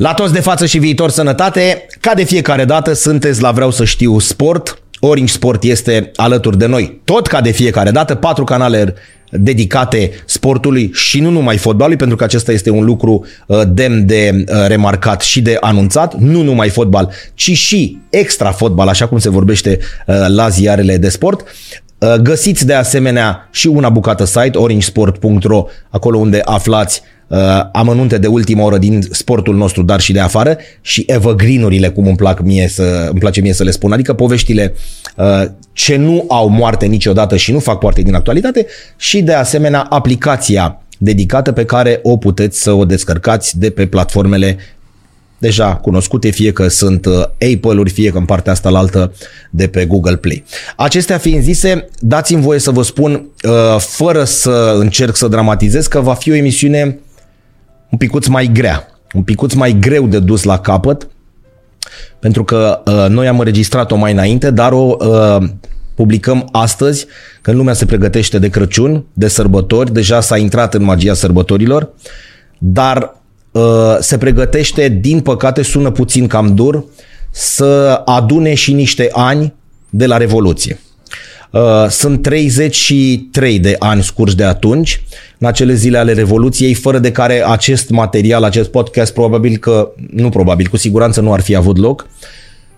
La toți de față și viitor sănătate, ca de fiecare dată sunteți la Vreau să știu sport. Orange Sport este alături de noi. Tot ca de fiecare dată, patru canale dedicate sportului și nu numai fotbalului, pentru că acesta este un lucru uh, demn de uh, remarcat și de anunțat, nu numai fotbal, ci și extra fotbal, așa cum se vorbește uh, la ziarele de sport. Găsiți de asemenea și una bucată site, orangesport.ro, acolo unde aflați uh, amănunte de ultimă oră din sportul nostru, dar și de afară și evergreen-urile, cum îmi, plac mie să, îmi place mie să le spun, adică poveștile uh, ce nu au moarte niciodată și nu fac parte din actualitate și de asemenea aplicația dedicată pe care o puteți să o descărcați de pe platformele deja cunoscute, fie că sunt uh, Apple-uri, fie că în partea asta la altă de pe Google Play. Acestea fiind zise, dați-mi voie să vă spun, uh, fără să încerc să dramatizez, că va fi o emisiune un picuț mai grea, un picuț mai greu de dus la capăt, pentru că uh, noi am înregistrat-o mai înainte, dar o uh, publicăm astăzi, când lumea se pregătește de Crăciun, de sărbători, deja s-a intrat în magia sărbătorilor, dar uh, se pregătește, din păcate sună puțin cam dur, să adune și niște ani de la Revoluție. Uh, sunt 33 de ani scurși de atunci, în acele zile ale Revoluției, fără de care acest material, acest podcast, probabil că, nu probabil, cu siguranță nu ar fi avut loc,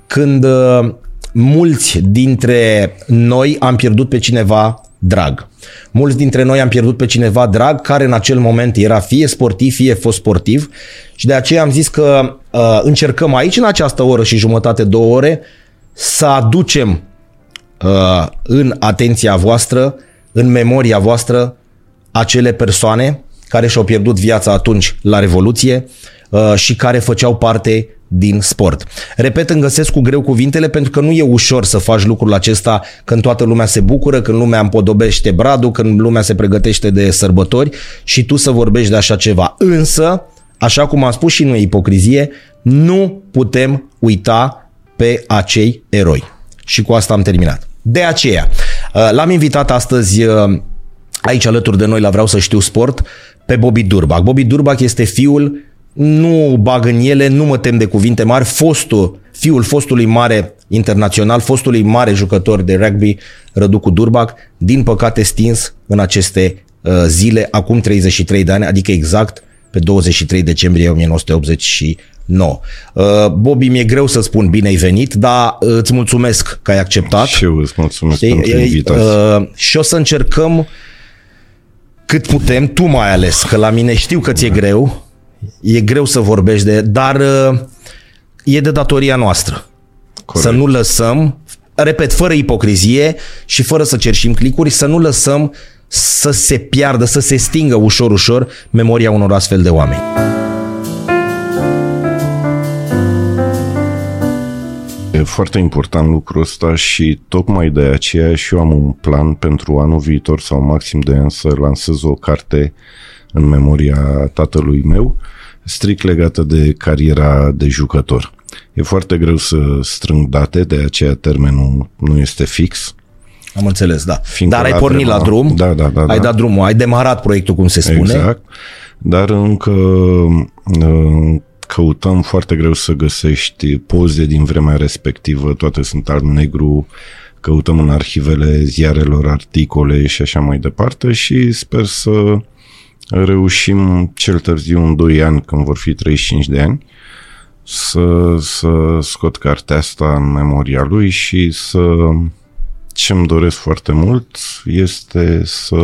când uh, mulți dintre noi am pierdut pe cineva drag. Mulți dintre noi am pierdut pe cineva drag care în acel moment era fie sportiv, fie fost sportiv. Și de aceea am zis că uh, încercăm aici în această oră și jumătate, două ore să aducem uh, în atenția voastră, în memoria voastră, acele persoane care și-au pierdut viața atunci la Revoluție uh, și care făceau parte din sport. Repet, îmi găsesc cu greu cuvintele pentru că nu e ușor să faci lucrul acesta când toată lumea se bucură, când lumea împodobește bradul, când lumea se pregătește de sărbători și tu să vorbești de așa ceva. Însă, așa cum am spus și nu e ipocrizie, nu putem uita pe acei eroi. Și cu asta am terminat. De aceea, uh, l-am invitat astăzi uh, aici alături de noi la Vreau să știu sport pe Bobby Durbac. Bobby Durbac este fiul, nu bag în ele, nu mă tem de cuvinte mari, fostul, fiul fostului mare internațional, fostului mare jucător de rugby, Răducu Durbac, din păcate stins în aceste uh, zile, acum 33 de ani, adică exact pe 23 decembrie 1980 No. Uh, Bobby, mi-e greu să spun bine ai venit, dar uh, îți mulțumesc că ai acceptat. Și eu îți mulțumesc Știi? pentru invitație. Uh, și o să încercăm cât putem, tu mai ales, că la mine știu că ți-e greu, e greu să vorbești de, dar uh, e de datoria noastră. Corect. Să nu lăsăm, repet, fără ipocrizie și fără să cerșim clicuri, să nu lăsăm să se piardă, să se stingă ușor, ușor memoria unor astfel de oameni. E foarte important lucrul ăsta și tocmai de aceea și eu am un plan pentru anul viitor sau maxim de ani să lansez o carte în memoria tatălui meu, strict legată de cariera de jucător. E foarte greu să strâng date, de aceea termenul nu este fix. Am înțeles, da. Fiindcă Dar ai pornit la drum, da, da, da, ai da. dat drumul, ai demarat proiectul, cum se spune. Exact. Dar încă căutăm foarte greu să găsești poze din vremea respectivă, toate sunt alb-negru, căutăm în arhivele ziarelor articole și așa mai departe și sper să reușim cel târziu în 2 ani, când vor fi 35 de ani, să, să scot cartea asta în memoria lui și să ce îmi doresc foarte mult este să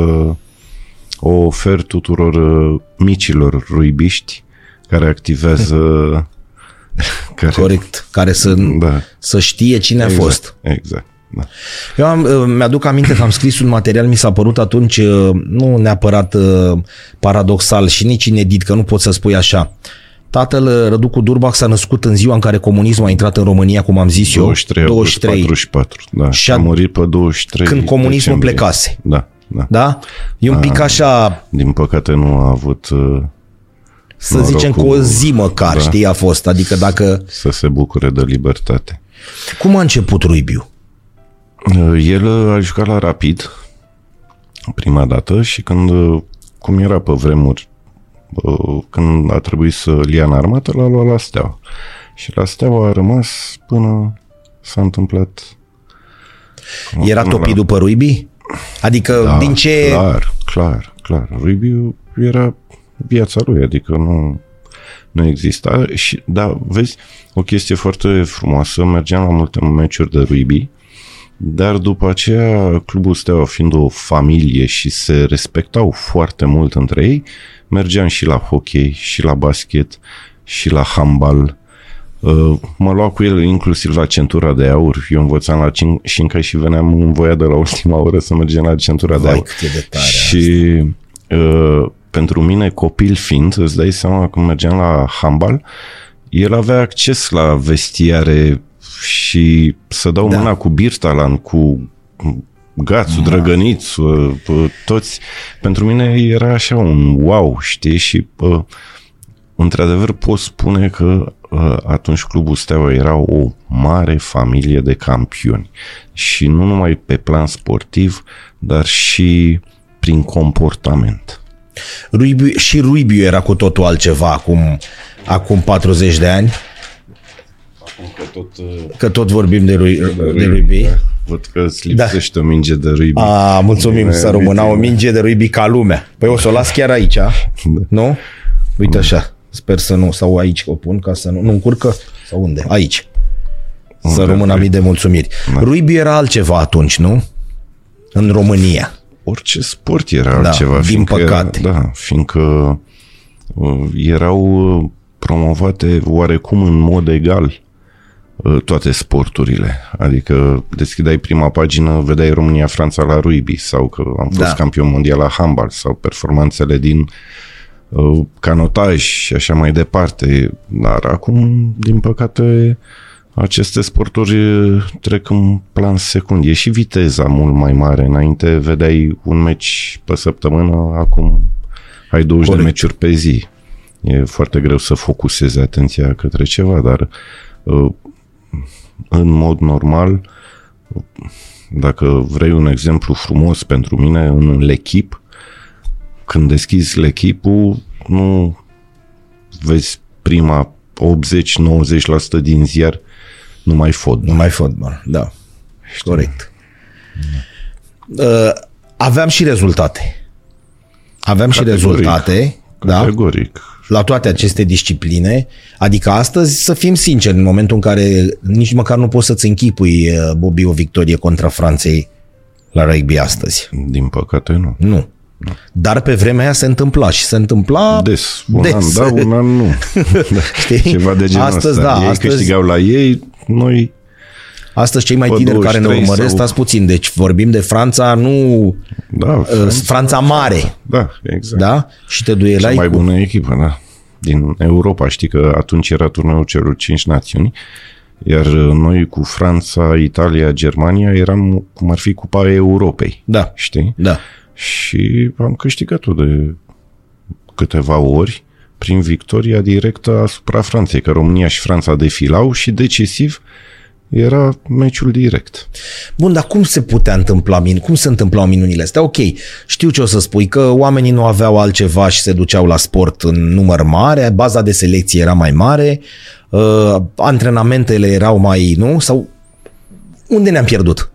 o ofer tuturor uh, micilor ruibiști care activează care, Corect, care să, da. să știe cine exact, a fost. Exact. Da. Eu am, uh, mi-aduc aminte că am scris un material, mi s-a părut atunci uh, nu neapărat uh, paradoxal și nici inedit, că nu pot să spui așa. Tatăl Răducu Durbac s-a născut în ziua în care comunismul a intrat în România, cum am zis 23, eu. 23. 44, da. Și a, a murit pe 23 Când comunismul decembrie. plecase. Da, da. Da? E un a, pic așa... Din păcate nu a avut să norocul, zicem cu o zi măcar, da, știi, a fost. Adică dacă... Să se bucure de libertate. Cum a început Ruibiu? El a jucat la Rapid prima dată și când, cum era pe vremuri, uh, când a trebuit să-l ia în armată, l-a luat la Steaua. Și la Steaua a rămas până s-a întâmplat... Era până topit după Ruibi? Adică Da, din ce... Clar, clar, clar. Ruibiu era viața lui, adică nu, nu exista. Și, da, vezi, o chestie foarte frumoasă, mergeam la multe meciuri de Ruibi, dar după aceea clubul Steaua fiind o familie și se respectau foarte mult între ei, mergeam și la hockey, și la basket, și la handbal. Uh, Mă lua cu el inclusiv la centura de aur. Eu învățam la cin- șinca și veneam în voia de la ultima oră să mergem la centura de Vai, aur. cât e de tare Și uh, pentru mine, copil fiind, îți dai seama când mergeam la handbal, el avea acces la vestiare și să dau Da. da. mâna cu Birtalan, cu Gațu, Drăgănițu, uh, uh, toți. Pentru mine era așa un wow, știi? Și uh, într-adevăr pot spune că uh, atunci Clubul Steaua era o mare familie de campioni. Și nu numai pe plan sportiv, dar și prin comportament. Ruibiu, și Ruibiu era cu totul altceva acum, acum 40 de ani, Că tot, uh, că tot vorbim de, Rui, de Ruibi. Văd că îți lipsește o minge de râibi. A, mulțumim Bine, să rămână o bine. minge de Ruibi ca lumea. Păi o să o las chiar aici, nu? Uite așa, sper să nu, sau aici o pun ca să nu, nu încurcă, sau unde? Aici. Să Unde rămână vrei. mii de mulțumiri. Ruibiu era altceva atunci, nu? În România. Orice sport era Da, altceva. din fiindcă, păcate. Da, fiindcă uh, erau uh, promovate oarecum în mod egal uh, toate sporturile. Adică deschideai prima pagină, vedeai România-Franța la rugby sau că am fost Da. campion mondial la handbal sau performanțele din uh, canotaj și așa mai departe. Dar acum, din păcate, aceste sporturi uh, trec în plan secund. E și viteza mult mai mare. Înainte vedeai un meci pe săptămână, acum ai 20 Corect. de meciuri pe zi. E foarte greu să focusezi atenția către ceva, dar uh, în mod normal, dacă vrei un exemplu frumos pentru mine, în L'Echip, când deschizi L'Echipul, nu vezi prima 80-90% din ziar numai fotbal. Numai fotbal, da. Corect. Uh, aveam și rezultate. Aveam și Categoric. rezultate, da, Categoric. la toate aceste discipline. Adică astăzi, să fim sinceri, în momentul în care nici măcar nu poți să-ți închipui, uh, Bobby, o victorie contra Franței la rugby astăzi. Din păcate nu. Nu. Dar pe vremea aia se întâmpla și se întâmpla Des. Un des. an da, un an nu. Știi? Ceva de genul Astăzi, ăsta. da, Ei astăzi- câștigau la ei, noi Astăzi cei mai Pe tineri care ne 23 urmăresc, sau- stați puțin, deci vorbim de Franța, nu da, uh, Franța, Franța mare, da, exact. da? Și te Cea duelai mai cu... bună echipă, da. Din Europa, știi că atunci era turneul celor cinci națiuni, iar uh, noi cu Franța, Italia, Germania eram cum ar fi Cupa Europei, Da, știi? da. Și am câștigat-o de câteva ori prin victoria directă asupra Franței, că România și Franța defilau și decisiv era meciul direct. Bun, dar cum se putea întâmpla, min- cum se întâmplau minunile astea? Ok, știu ce o să spui, că oamenii nu aveau altceva și se duceau la sport în număr mare, baza de selecție era mai mare, uh, antrenamentele erau mai, nu? Sau unde ne-am pierdut?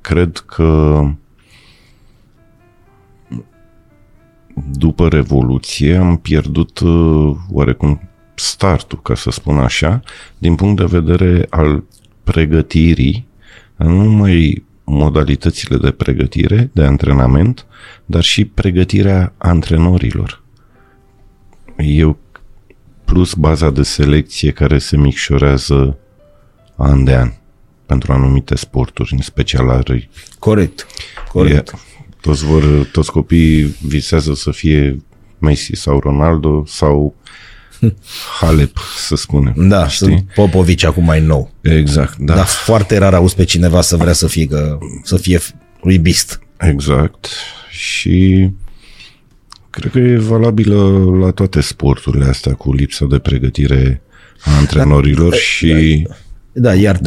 Cred că după Revoluție am pierdut uh, oarecum startul, ca să spun așa, din punct de vedere al pregătirii, nu numai modalitățile de pregătire, de antrenament, dar și pregătirea antrenorilor. Eu plus baza de selecție care se micșorează an de an pentru anumite sporturi, în special la râi. Corect, corect. E, toți, vor, toți copiii visează să fie Messi sau Ronaldo sau Halep, să spunem. Da, știi? sunt Popovici acum mai nou. Exact, da. Dar foarte rar auzi pe cineva să vrea să fie, că, să fie ruibist. Exact. Și cred că e valabilă la toate sporturile astea cu lipsa de pregătire a antrenorilor și Da, iartă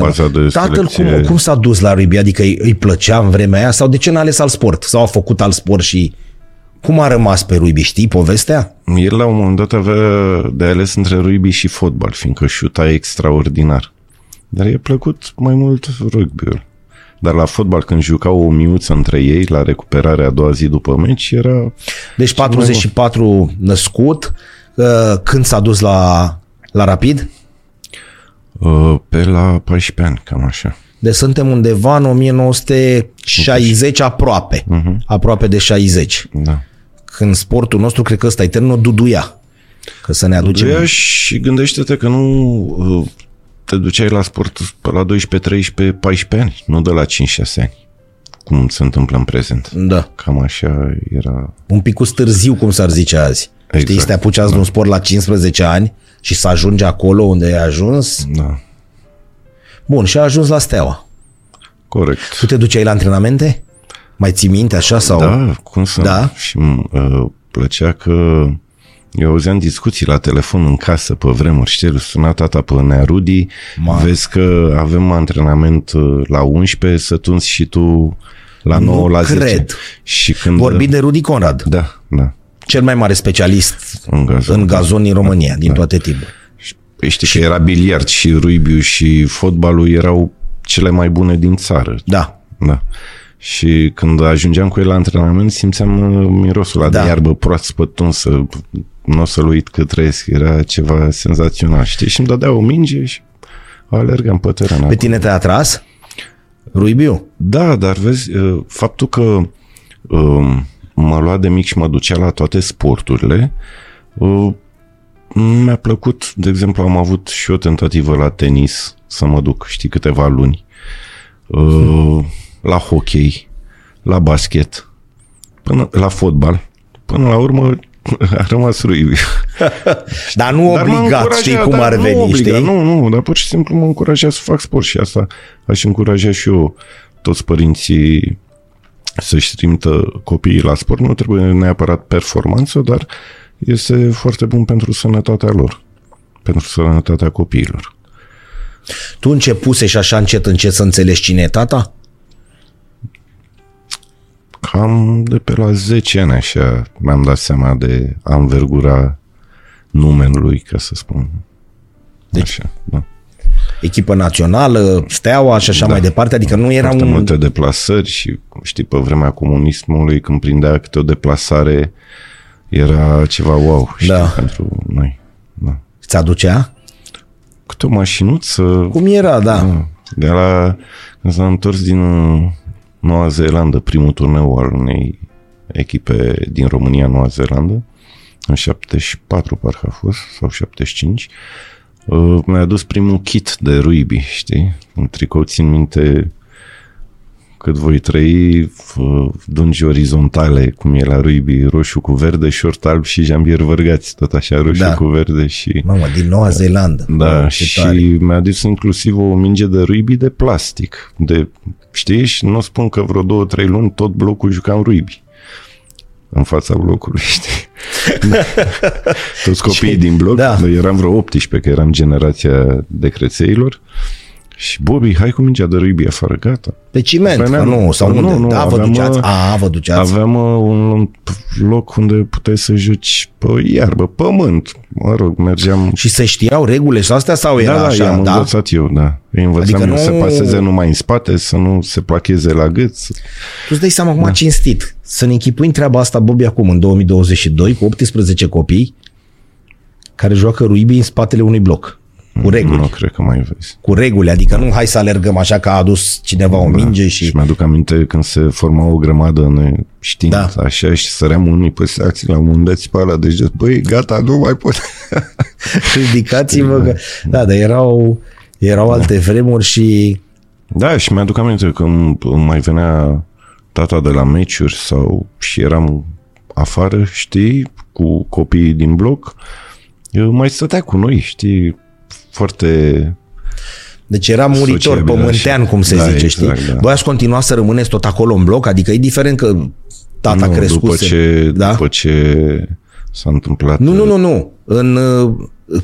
baza de Tatăl selecție. cum, cum s-a dus la rugby? Adică îi, îi plăcea în vremea aia? Sau de ce n-a ales alt sport? Sau a făcut alt sport și cum a rămas pe rugby? Știi povestea? El la un moment dat avea de ales între rugby și fotbal, fiindcă șuta extraordinar. Dar i-a plăcut mai mult rugby-ul. Dar la fotbal, când jucau o miuță între ei, la recuperarea a doua zi după meci, era... Deci 44 născut, uh, când s-a dus la, la Rapid? Uh, pe la 14 ani, cam așa. Deci suntem undeva în 1960 aproape. Uh-huh. Aproape de 60. Da. Când sportul nostru, cred că ăsta e termenul, duduia. Că să ne aducem... Duia și gândește-te că nu uh, te duceai la sport pe la 12, 13, 14 ani, nu de la 5-6 ani, cum se întâmplă în prezent. Da. Cam așa era. Un pic cu stârziu, cum s-ar zice azi. Exact. Știi, să te apuci azi da. de un sport la 15 ani și să ajungi acolo unde ai ajuns. Da, Bun, și a ajuns la Steaua. corect. Tu te duceai la antrenamente? Mai ții minte așa sau? Da, cum să Da? Și îmi uh, plăcea că eu auzeam discuții la telefon în casă pe vremuri, știi, îl suna tata pe Nea Rudi, Ma. vezi că avem antrenament uh, la 11, să tunzi și tu la 9, la 10. cred. Și când... Vorbim de Rudi Conrad, Da, da. Cel mai mare specialist În gazon. în gazon din România, din toate timpurile. Păi știi că era biliard și rugby și fotbalul erau cele mai bune din țară. Da. Da. Și când ajungeam cu el la antrenament, simțeam uh, mirosul ăla Da. de iarbă proaspăt tunsă. Nu o să-l uit că trăiesc. Era ceva senzațional, știi? Și îmi dădea o minge și alergam pe teren. Pe acolo. tine te-a atras? Ruibiu? Da, dar vezi, uh, faptul că um, mă lua de mic și mă ducea la toate sporturile, uh, mi-a plăcut, de exemplu, am avut și o tentativă la tenis să mă duc, știi, câteva luni, uh, la hockey, la basket, până la fotbal. Până la urmă a rămas rugby. Dar nu Dar m-a obligat, știi încurajat, cum dar ar nu veni, obligat, știi? Nu, nu, dar pur și simplu mă încuraja să fac sport și asta aș încuraja și eu toți părinții să-și trimită copiii la sport. Nu trebuie neapărat performanță, dar este foarte bun pentru sănătatea lor, pentru sănătatea copiilor. Tu începuse și așa încet, încet să înțelegi cine e tata? Cam de pe la 10 ani așa mi-am dat seama de anvergura numelui, ca să spun. Deci- așa, da. Echipă națională, steaua și așa Da. mai departe, adică nu era foarte un... multe deplasări și știi, pe vremea comunismului când prindea câte o deplasare era ceva wow, știi, Da. pentru noi. Da. Ți aducea? Câte o mașinuță, Cum era, da. da, de la când s-a întors din uh, Noua Zeelandă, primul turneu al unei echipe din România, Noua Zeelandă, în 74 parcă a fost, sau 75, uh, mi-a adus primul kit de rugby, știi? Un tricou, țin minte, cât voi trăi, f- dungi orizontale, cum e la rugby, roșu cu verde, short alb și jambieri vărgați, tot așa, roșu Da. cu verde și... Mamă, din Noua Zeelandă. Da, Mamă, ce și tare. mi-a adus inclusiv o minge de rugby de plastic. De, știi? Și nu spun că vreo două, trei luni tot blocul jucam rugby. În fața blocului, știi? Toți copiii din bloc, Da. noi eram vreo 18, că eram generația de crețeilor. Și Bobby, hai cu mingea de rugby afară, gata. Pe ciment, Veneam- că nu, sau Nu, unde? nu, da, vă aveam, duceați? uh, A, vă duceați. Aveam uh, un loc unde puteai să joci pe iarbă, pământ. Mă rog, mergeam Și se știau regulile și astea sau era da, da, așa? i-am da? învățat eu, da. Îi învățam Adică adică nu- nu... să paseze numai în spate, să nu se placheze la gât. să- Tu îți dai seama acum da. cinstit. Să ne închipuim treaba asta, Bobby, acum în 2022, cu 18 copii care joacă rugby în spatele unui bloc. Cu reguli. Nu cred că mai vezi. Cu reguli, adică nu hai să alergăm așa că a adus cineva o minge Da. și... și mi-aduc aminte când se forma o grămadă în știință, Da. da. așa, și săream unii pe sații la un moment dat pe ala, deci băi, gata, nu mai pot. Ridicați-vă că... Da, dar erau, erau alte vremuri și... da, și mi-aduc aminte că îmi îmi mai venea tata de la meciuri sau și eram afară, știi, cu copiii din bloc, eu mai stătea cu noi, știi, foarte Deci era muritor Sociabil, da, pământean, și- cum se da, zice, exact, știi? da. Voi ați continua să rămâneți tot acolo în bloc? Adică e diferent că tata nu, crescuse... după ce, da? după ce s-a întâmplat... Nu, nu, nu, nu. În, uh,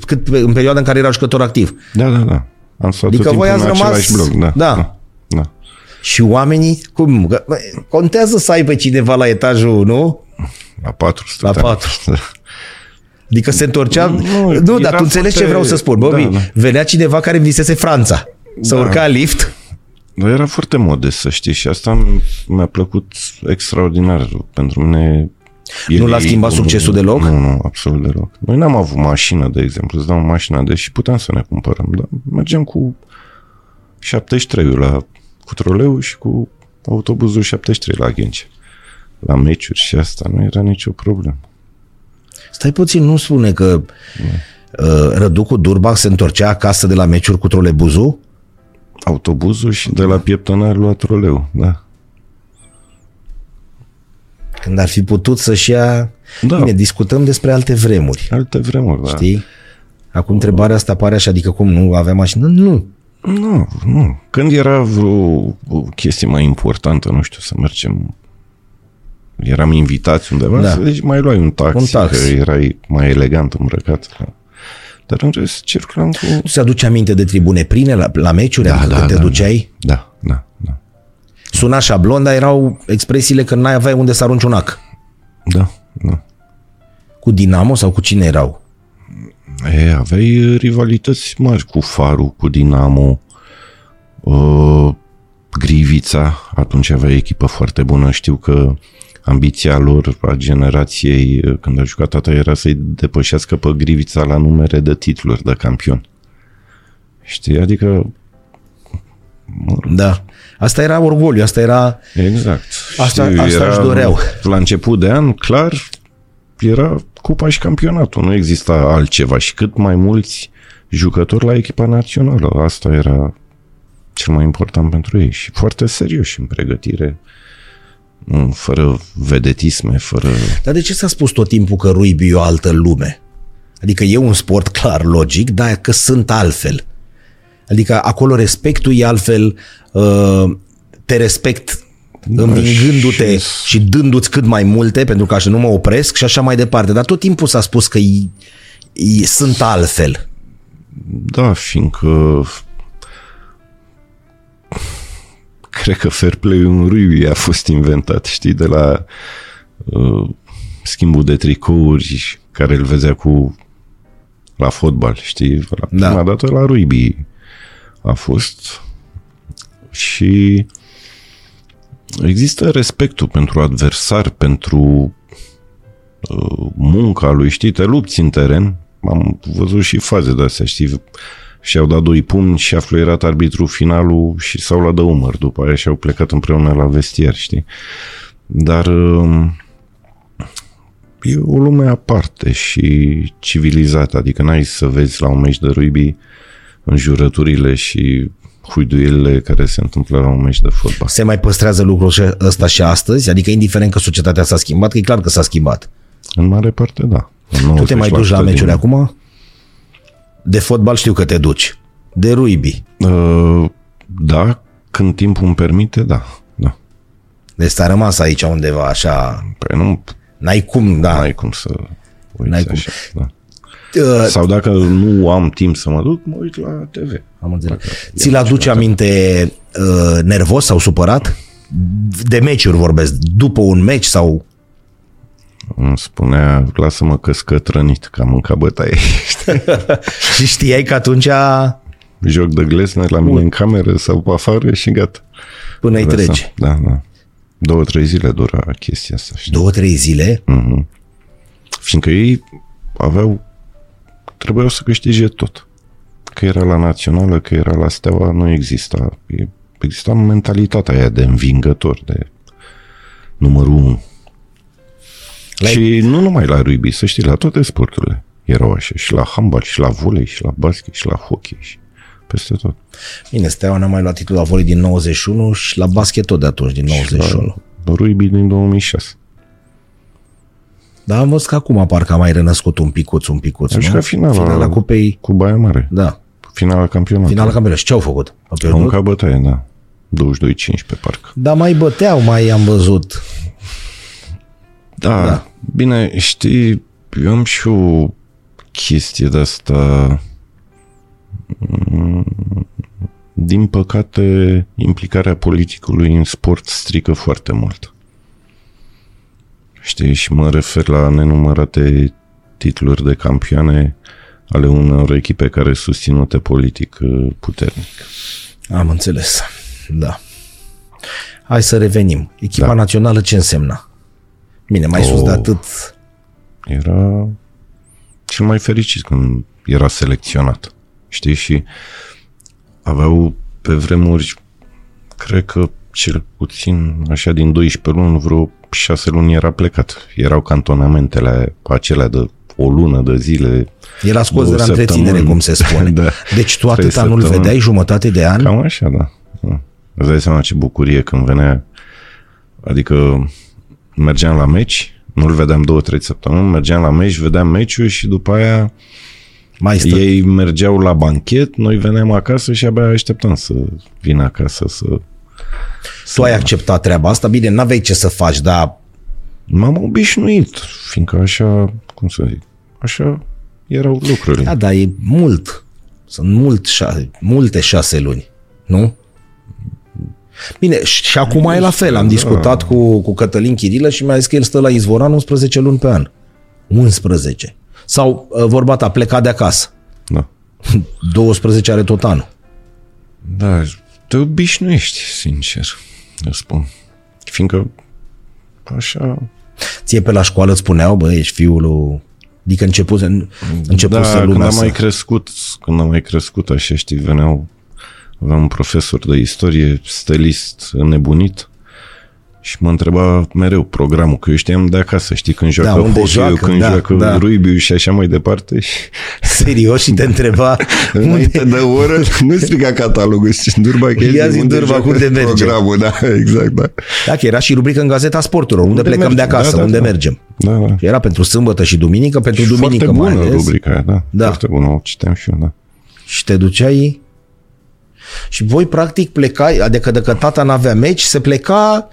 cât, în perioada în care era jucător activ. Da, da, da. Am stat Adică tot voi timpul ați în rămas- același bloc. Da, Da. da. da. Și oamenii, cum? Că, bă, Contează să aibă cineva la etajul, nu? La 400. La patru. Adică se întorcea... Nu, Nu, nu dar era tu înțelegi foarte- ce vreau să spun, Bobby. Da, da. Venea cineva care visese Franța. Să Da. urca lift. Dar era foarte modest, să știi, și asta mi- mi-a plăcut extraordinar. Pentru mine... Nu l-a schimbat nu- succesul deloc? Nu, nu, absolut deloc. Noi n-am avut mașină, de exemplu, îți dau mașina de și puteam să ne cumpărăm, dar mergem cu 73 la cu troleu și cu autobuzul 73 la Ghinci. La meciuri și asta nu era nicio problemă. Stai puțin, nu spune că uh, Răducu Durbach se întorcea acasă de la meciuri cu trolebuzul? Autobuzul și de la pieptănar lua troleu, da. Când ar fi putut să-și ia... Da. Bine, discutăm despre alte vremuri, Alte vremuri, da. știi? Acum întrebarea asta pare așa, adică cum, nu avea mașină? Nu. Nu, nu. Când era vreo o chestie mai importantă, nu știu, să mergem eram invitați undeva, Da. da. deci mai luai un taxi, Un taxi. că erai mai elegant îmbrăcat. Da. Dar în rest circulam cu... Tu se aduce aminte de tribune pline la, la meciuri? Da, adică da, când te da, duceai? Da, da, da. Suna șablon, dar erau expresiile că n-ai aveai unde să arunci un ac. Da, da. Cu Dinamo sau cu cine erau? E, aveai rivalități mari cu Faru, cu Dinamo, uh, Grivița, atunci avea echipă foarte bună. Știu că ambiția lor, a generației, uh, când a jucat tata, era să-i depășească pe Grivița la numere de titluri de campion. Știi? Adică, Da. Asta era orgoliu, asta era... exact. Asta- Știu, asta era, își doreau. La început de an, clar, era cupa și campionatul, nu exista altceva și cât mai mulți jucători la echipa națională. Asta era cel mai important pentru ei și foarte serios în pregătire, nu, fără vedetisme, fără... Dar de ce s-a spus tot timpul că rugby e o altă lume? Adică e un sport clar, logic, dar că sunt altfel. Adică acolo respectul e altfel, uh, te respect învingându-te și- și dându-ți cât mai multe, pentru că așa nu mă opresc și așa mai departe. Dar tot timpul s-a spus că e, e, sunt altfel. Da, fiindcă cred că fair play în rugby a fost inventat, știi, de la uh, schimbul de tricouri care îl vedea cu la fotbal, știi? La Da. prima dată la rugby a fost și există respectul pentru adversar, pentru uh, munca lui, știi, te lupți în teren. Am văzut și faze de astea, știi, și-au dat doi pumni și a fluierat arbitru finalul și s-au luat de umăr după aia și au plecat împreună la vestiar, știi. Dar uh, e o lume aparte și civilizată, adică n-ai să vezi la un meci de rugby înjurăturile și huiduielile care se întâmplă la un meci de fotbal. Se mai păstrează lucrul și- ăsta și astăzi? Adică indiferent că societatea s-a schimbat, că e clar că s-a schimbat. În mare parte, da. În Tu te mai duci la 90% meciuri din- acum? De fotbal știu că te duci. De rugby. Uh, da, când timpul îmi permite, da. da. Deci s-a rămas aici undeva așa... Păi nu N-ai cum, da. ai cum să uiți N-ai cum. așa. Da. Uh, Sau dacă nu am timp să mă duc, mă uit la TV. Am înțeles. Ți-l aduce aminte uh, nervos sau supărat? De meciuri vorbesc. După un meci sau... Îmi spunea, lasă-mă că scătrănit, că am mâncat bătaie. Și știai că atunci Joc de glezne la mine în cameră sau pe afară și gata. până îi Lăsăm. treci. Da, da. Două, trei zile dura chestia asta. Știi? Două, trei zile? Fiindcă ei aveau, trebuiau să câștige tot. Că era la națională, că era la steaua, nu exista. E- Exista mentalitatea aia de învingător, de numărul unu. La- Și nu numai la rugby, să știi, la toate sporturile erau așa. Și la handbal, și la volei, și la basket, și la hockey, și peste tot. Bine, Steaua n-a mai luat titlul la volei din 91 și la basket tot de atunci, din 91. La rugby din 2006. Dar am văzut că acum parcă a mai renăscut un picuț, un picuț, Am nu? jucat finala, Finala cupei, cu Baia Mare. da. Finala campionatului. Finala campionului. Și ce au făcut? Au Am pierdut? mâncat bătaie, da. 22-5 pe parc. Dar mai băteau, mai am văzut. Da, Da. Da. bine, știi, eu am și o chestie de asta Din păcate, implicarea politicului în sport strică foarte mult. Știi, și mă refer la nenumărate titluri de campioane ale unor echipe care susținute politic uh, puternic. Am înțeles. Da. Hai să revenim. Echipa Da. națională ce însemna? Bine, mai sus de Oh. atât, Era cel mai fericit când era selecționat. Știi? Și aveau pe vremuri, cred că cel puțin așa din 12 luni, vreo 6 luni era plecat. Erau cantonamentele acelea de o lună de zile. era scos de două la întreținere, săptămâni. cum se spune. Da. Deci tu Trei atâta nu-l săptămâni. vedeai jumătate de an? Cam așa, da. da. Îți dai seama ce bucurie când venea. Adică mergeam la meci, nu-l vedeam două, trei săptămâni, mergeam la meci, vedeam meciul și după aia Mai stă. ei mergeau la banchet, noi veneam acasă și abia așteptam să vină acasă să... Tu ai acceptat treaba asta? Bine, n-aveai ce să faci, dar M-am obișnuit, fiindcă așa, cum să zic, așa erau lucrurile. da, da, e mult. Sunt mult, șa- multe șase luni, nu? Bine, și și acum e la fel. Am discutat cu, cu Cătălin Chirilă și mi-a zis că el stă la Izvoran 11 luni pe an. 11. Sau, uh, vorba ta, plecat de acasă. Da. 12 are tot anul. Da, te obișnuiești, sincer, eu spun. Fiindcă așa Ție pe la școală îți spuneau, bă, ești fiul lui... Adică început, început da, să când lumea am să... mai crescut, când am mai crescut, așa știi, veneau, aveam un profesor de istorie, stelist nebunit, și mă întreba mereu programul, că eu știam de acasă, știi, când joacă unde hockey joacă, când da, joacă da. rugby și așa mai departe. Și Serios și te întreba înainte unde... de oră, nu striga catalogul, și Durba, Ia zi, Durba, joacă unde merge? Programul, da, exact, da. Da, că era și rubrică în Gazeta Sporturilor, unde, Unde plecăm de mergem? acasă, Da, da, unde da. mergem. Da, da. Și Era pentru sâmbătă și duminică, pentru Și duminică foarte mai bună ales. rubrica aia, da. Da. Foarte bună, o citeam și eu, da. Și te duceai și voi practic plecai, adică dacă tata n-avea meci, se pleca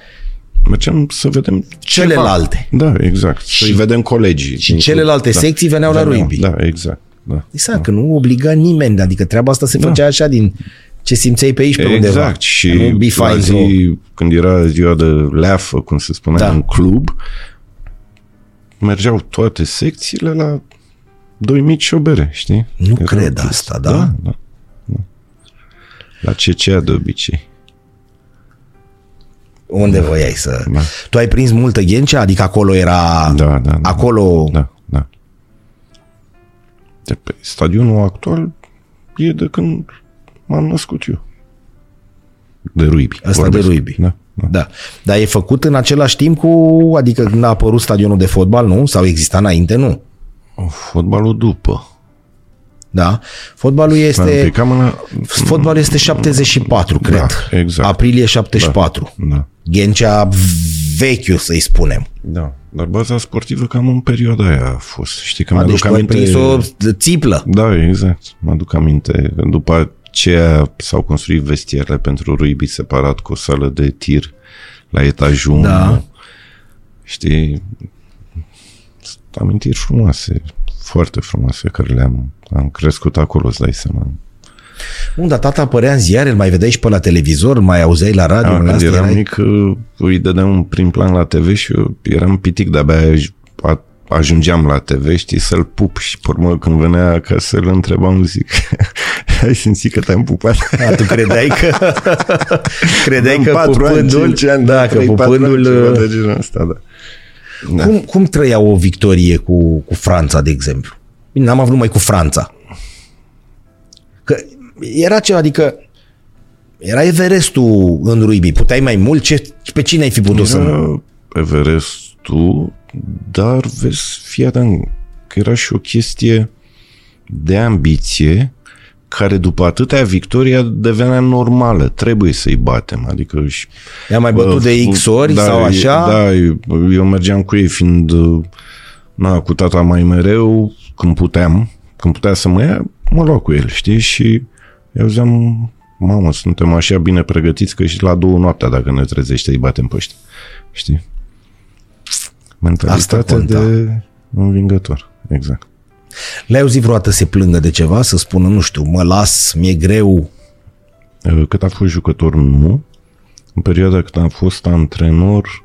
Mergeam să vedem Celelalte. Ceva. Da, exact. Să-i vedem colegii. și din celelalte club. secții veneau la Veneau, rugby. Da, exact. Da. Exact, că nu obliga nimeni, adică treaba asta se Da. făcea așa din ce simțeai pe aici, pe undeva. Exact. Și nu be la fine zi, când era ziua de leafă, cum se spunea, Da. în club, mergeau toate secțiile la doi mici și o bere, știi? Nu Era cred chestia. asta, da? Da, da. da. La CCA de obicei. Unde voiai să... Da. Tu ai prins multă ghencea? Adică acolo era... Da, da, da. Acolo... Da, da. De pe stadionul actual e de când m-am născut eu. De rugby. Asta vorbesc. de rugby. Da, da. Da. Dar e făcut în același timp cu... Adică când a apărut stadionul de fotbal, nu? Sau exista înainte, nu? Fotbalul după. Da. Fotbalul Este... este... Cam în... Fotbalul este 74, cred. exact. Aprilie 74. Da. Ghencea vechiul, să-i spunem. Da. Dar baza sportivă cam în perioada aia a fost. Știi că A, mi-aduc deci tu ai aminte... prins o țiplă. Da, exact. Mă aduc aminte. După aceea s-au construit vestierele pentru rugby separat cu o sală de tir la etajul Da. 1. Știi? Sunt amintiri frumoase, foarte frumoase, care le-am am crescut acolo, îți dai seama. Unde tata apărea în ziare, îl mai vedeai și pe la televizor, îl mai auzeai la radio. Da, în când astea, eram erai- mic, uh, îi dădeam un prim plan la TV și eu eram pitic, de-abia aj- a- ajungeam la TV, știi, să-l pup și pe urmă când venea acasă îl întrebam, zic, ai simțit că te-am pupat? A, tu credeai că credeai că patru ani, pupându-l, cinci ani, da, că trei, patru ani, pupându-l, ceva de genul ăsta, da. Da. cum, cum trăia o victorie cu, cu Franța, de exemplu? Bine, n-am avut numai cu Franța. Că era ceva, adică era Everestul în rugby. Puteai mai mult? Ce, pe cine ai fi putut să... Era Everestul, dar vezi, fii atent, că era și o chestie de ambiție care după atâtea victoria devenea normală. Trebuie să-i batem. Adică și I-a mai bătut de X ori da, sau așa? Da, eu mergeam cu ei fiind na, cu tata mai mereu, când puteam, când putea să mă ia, mă lua cu el, știi? Și eu ziceam, mamă, suntem așa bine pregătiți că și la două noaptea dacă ne trezește îi batem pe ăștia. Știi? Mentalitate conta. de învingător. Exact. Le-ai auzit vreodată să se plângă de ceva, să spună, nu știu, mă las, mi-e greu? Uh, Cât a fost jucător, nu. În perioada când am fost antrenor,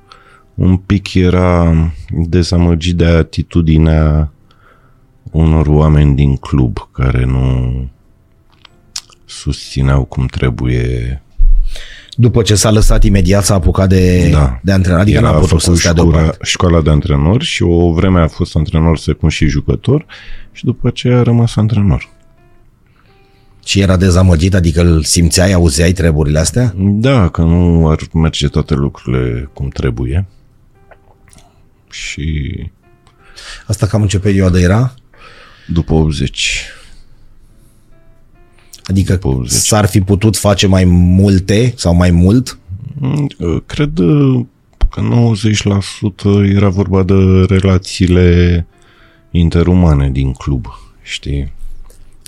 un pic era dezamăgit de atitudinea unor oameni din club care nu susțineau cum trebuie După ce s-a lăsat imediat, s-a apucat de, Da. de antrenor, adică Era n-a putut să făcut stea școala, deoparte. școala de antrenor și o vreme a fost antrenor secund și jucător și după aceea a rămas antrenor. Și era dezamăgit, adică îl simțeai, auzeai treburile astea? Da, că nu ar merge toate lucrurile cum trebuie. Și Asta cam în ce perioadă era? După 80. Adică După 80. s-ar fi putut face mai multe sau mai mult? Mm, Cred uh, că 90% era vorba de relațiile interumane din club, știi?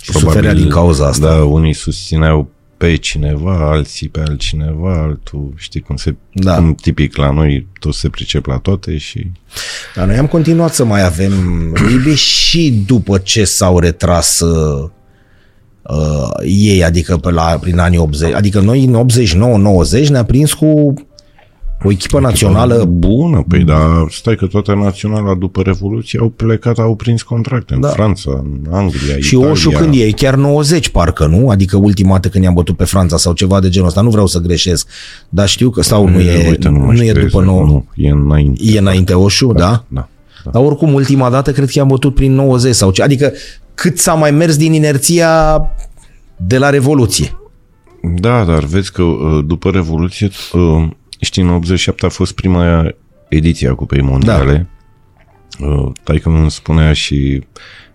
Și suferea din cauza asta. Da, unii susțineau pe cineva, alții pe altcineva, altul, știi cum se, Da. cum tipic la noi, toți se pricep la toate și Dar noi am continuat să mai avem ribe și după ce s-au retras uh, uh, ei, adică pe la, prin anii 80. Adică noi în 89-90 ne-a prins cu o echipă națională bună, păi da, stai că toată naționala după Revoluție au plecat, au prins contracte în Da. Franța, în Anglia, și Italia. Oșu când e, chiar 90 parcă, nu? Adică ultima dată când i-am bătut pe Franța sau ceva de genul ăsta, nu vreau să greșesc, dar știu că sau nu e, Uite, nu, mai nu e știu după exact, 9, Nu, e înainte. e înainte Oșu, da? Da. da. Dar oricum, ultima dată cred că i-am bătut prin 90 sau ce. Adică cât s-a mai mers din inerția de la Revoluție. Da, dar vezi că uh, după Revoluție, uh, știi, în 87 a fost prima ediție a Cupei Mondiale. Da. Taică îmi spunea și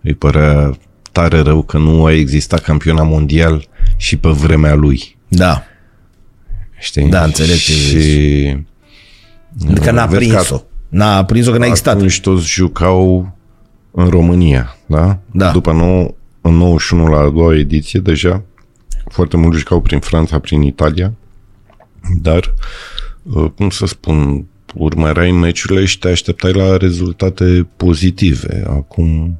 îi părea tare rău că nu a existat campionat mondial și pe vremea lui. Da. Știi? Da, înțeleg ce Și Adică n-a Vezi că prins-o. N-a prins-o că n-a existat. atunci toți jucau în România, da? Da. După nou, în 91 la a doua ediție deja, foarte mulți jucau prin Franța, prin Italia, dar, uh, cum să spun, urmăreai meciurile și te așteptai la rezultate pozitive. Acum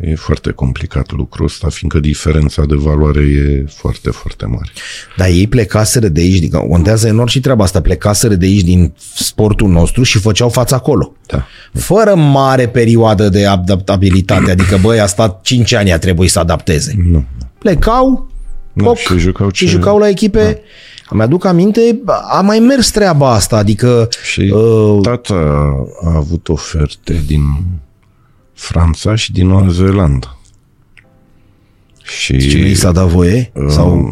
e foarte complicat lucrul ăsta, fiindcă diferența de valoare e foarte, foarte mare. Dar ei plecaseră de aici, adică contează enorm și treaba asta, plecaseră de aici din sportul nostru și făceau față acolo. Da. Fără mare perioadă de adaptabilitate, adică băi, a stat 5 ani a trebuit să adapteze. Nu. Plecau, Da, poc, și jucau și ce- jucau la echipe. Da. Îmi aduc aminte, a mai mers treaba asta, adică Și Uh, tata a avut oferte din Franța și din Noua Zeelandă. Și, și nu i s-a dat voie? uh, Sau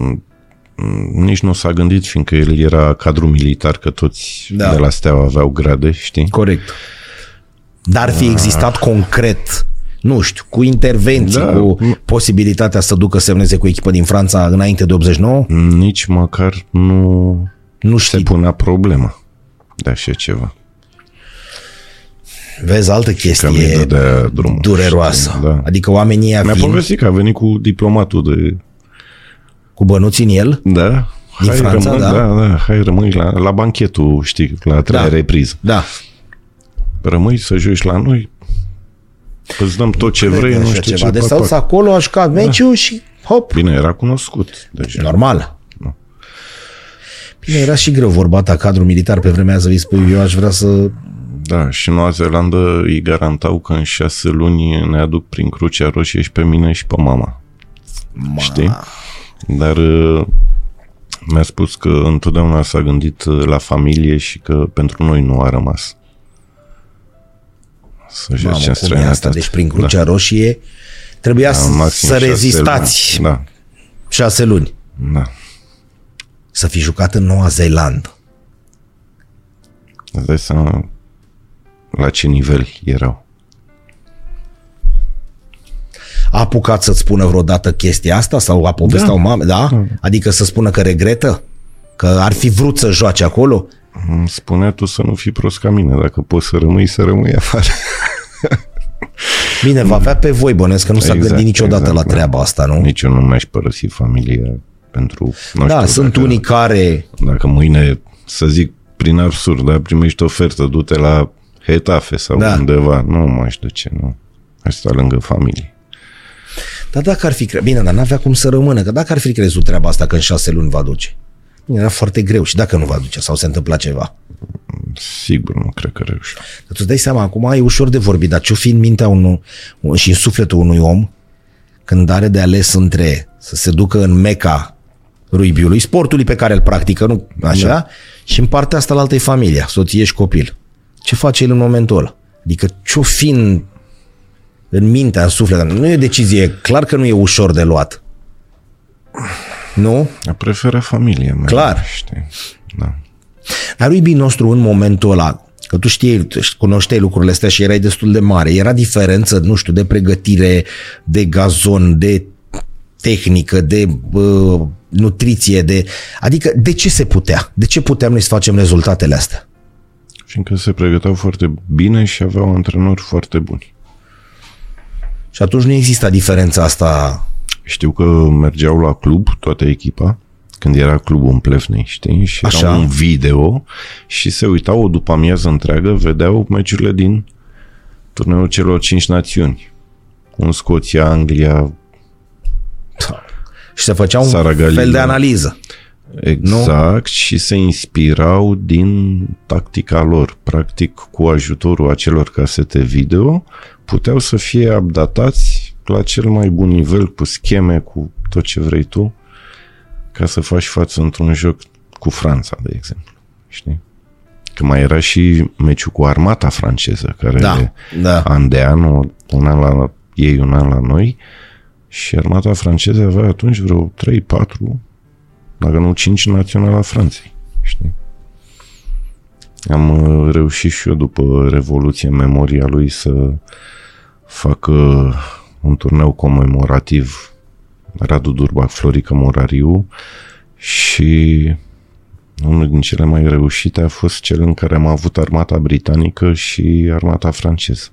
nici nu s-a gândit, fiindcă el era cadru militar, că toți Da. da. de la Steaua aveau grade, știi? Corect. Dar fi existat concret, nu știu, cu intervenții, Da. cu posibilitatea să ducă să semneze cu echipă din Franța înainte de 89? Nici măcar nu Nu se știi. punea problema de așa ceva. Vezi altă Că mi chestie dădea drumul. dureroasă. știi? Da. Adică oamenii ăia Mi-a vin povestit că a venit cu diplomatul de cu bănuți în el. Da. Din hai, Franța, rămâi, da? da, da, hai rămâi la, la banchetul, știi, la a treia Da. da. repriză. Da. Rămâi să joci la noi, îți dăm tot ce vrei, nu Așa știu ceva. ce. Deci pac, s-au pac. acolo, aș jucat meciul și hop, Bine, era cunoscut deja. normal. Nu. Bine, era și greu vorba ta, cadru militar pe vremea aia să vii spui, eu aș vrea să... Da, și Noua Zeelandă îi garantau că în șase luni ne aduc prin Crucea Roșie și pe mine și pe mama. Ma, Știi? Dar uh, mi-a spus că întotdeauna s-a gândit uh, la familie și că pentru noi nu a rămas. Să Mamă, joace în cum e asta? străinătate. Deci prin Crucea Roșie trebuia Da, să, maxim să șase rezistați luni. Da, șase luni. da. Să fi jucat în Noua Zeelandă. Îți dai seama la ce nivel erau. A apucat să-ți spună vreodată chestia asta sau a povestea Da. o mamă, da? Adică să spună că regretă? Că ar fi vrut să joace acolo? Îmi Spunea tu să nu fii prost ca mine, dacă poți să rămâi, să rămâi afară. Bine, va avea pe voi, bănesc că nu s-a Exact, gândit niciodată exact, la da. treaba asta, nu? Nici eu nu mi-aș părăsi familia pentru, nu da, știu, sunt dacă, unii care... Dacă mâine, să zic prin absurd, da, primești ofertă, du-te la Hetafe sau Da. da. undeva, nu m-aș duce, nu. Aș sta lângă familie. Dar dacă ar fi crezut, bine, dar n-avea cum să rămână, că dacă ar fi crezut treaba asta că în șase luni va duce, era foarte greu și dacă nu va duce sau se întâmpla ceva. Sigur, nu cred că reușește. Dar tu îți dai seama, acum e ușor de vorbit, dar ce-o fi în mintea unu, și în sufletul unui om când are de ales între să se ducă în meca ruibiului, sportului pe care îl practică, nu așa, da. și în partea asta la altei familia, soție și copil. Ce face el în momentul ăla? Adică ce-o fi în, în mintea, în suflet? Nu e o decizie, clar că nu e ușor de luat. Nu? Preferă familia mea. Clar. Știi? Da. Dar ruibii nostru în momentul ăla, că tu știi, cunoșteai lucrurile astea și erai destul de mare, era diferență, nu știu, de pregătire, de gazon, de tehnică, de uh, nutriție, de... Adică de ce se putea? De ce puteam noi să facem rezultatele astea? Fiindcă se pregăteau foarte bine și aveau antrenori foarte buni. Și atunci nu exista diferența asta. Știu că mergeau la club, toată echipa, când era clubul în Plevnei, știi? Și Așa. era un video și se uitau o după amiază întreagă, vedeau meciurile din turneul celor cinci națiuni. Un Scoția, Anglia, Și se făcea un Sara Galileo. fel de analiză. Exact, nu? și se inspirau din tactica lor. Practic, cu ajutorul acelor casete video, puteau să fie updatați la cel mai bun nivel, cu scheme, cu tot ce vrei tu, ca să faci față într-un joc cu Franța, de exemplu. Știi? Că mai era și meciul cu armata franceză, care Da, da. an de an, un an la ei, un an la noi, și armata franceză avea atunci vreo 3-4 dacă nu cinci naționale a Franței. Știi? Am uh, reușit și eu după Revoluție în memoria lui să fac uh, un turneu comemorativ Radu Durbac, Florica Morariu și unul din cele mai reușite a fost cel în care am avut armata britanică și armata franceză.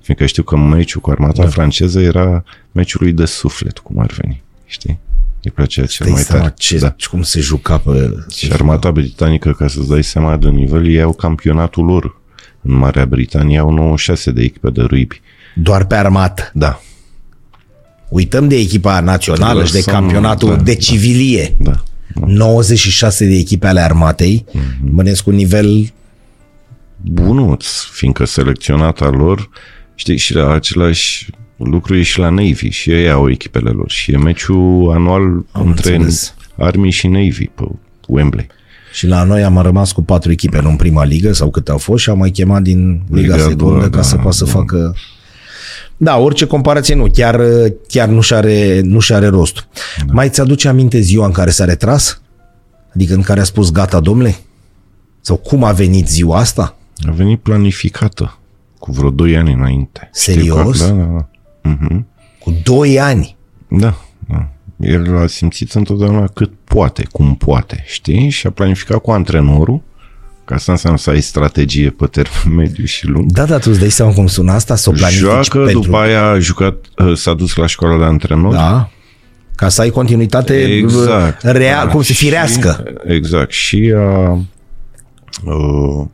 Fiindcă știu că meciul cu armata da. franceză era meciul lui de suflet, cum ar veni. Știi? Îi plăcea cel Dai mai seama tare. ce, Da. cum se juca pe... Și armata britanică, ca să-ți dai seama de nivel, ei au campionatul lor. În Marea Britanie au 96 de echipe de rugby. Doar pe armată. Da, Uităm de echipa națională și de Lăsăm- campionatul da, de da. civilie. da. 96 de echipe ale armatei, Mhm. mm-hmm. bănesc un nivel Bunuț, fiindcă selecționata lor, știi, și la același lucru e și la Navy și ei au echipele lor și e meciul anual Am între înțeles. Army și Navy pe Wembley. Și la noi am rămas cu patru echipe, nu în prima ligă sau câte au fost și am mai chemat din Liga, Liga a Secundă doua, ca da, să poată să da. facă... Da, orice comparație nu, chiar, chiar nu și are, nu și are rostul. Da. Mai ți-aduce aminte ziua în care s-a retras? Adică în care a spus gata, domnule? Sau cum a venit ziua asta? A venit planificată cu vreo 2 ani înainte. Știi Serios? că- Da, da, da. Mhm. Cu doi ani. Da, da. El a simțit întotdeauna cât poate, cum poate, știi? Și a planificat cu antrenorul, ca asta înseamnă să ai strategie pe termen mediu și lung. Da, da, tu îți dai seama cum sună asta? Să o planifici Joacă, pentru... după aia a jucat, uh, s-a dus la școala de antrenor. Da. Ca să ai continuitate Exact. real, Da, cum se și- firească. Exact. Și a, uh,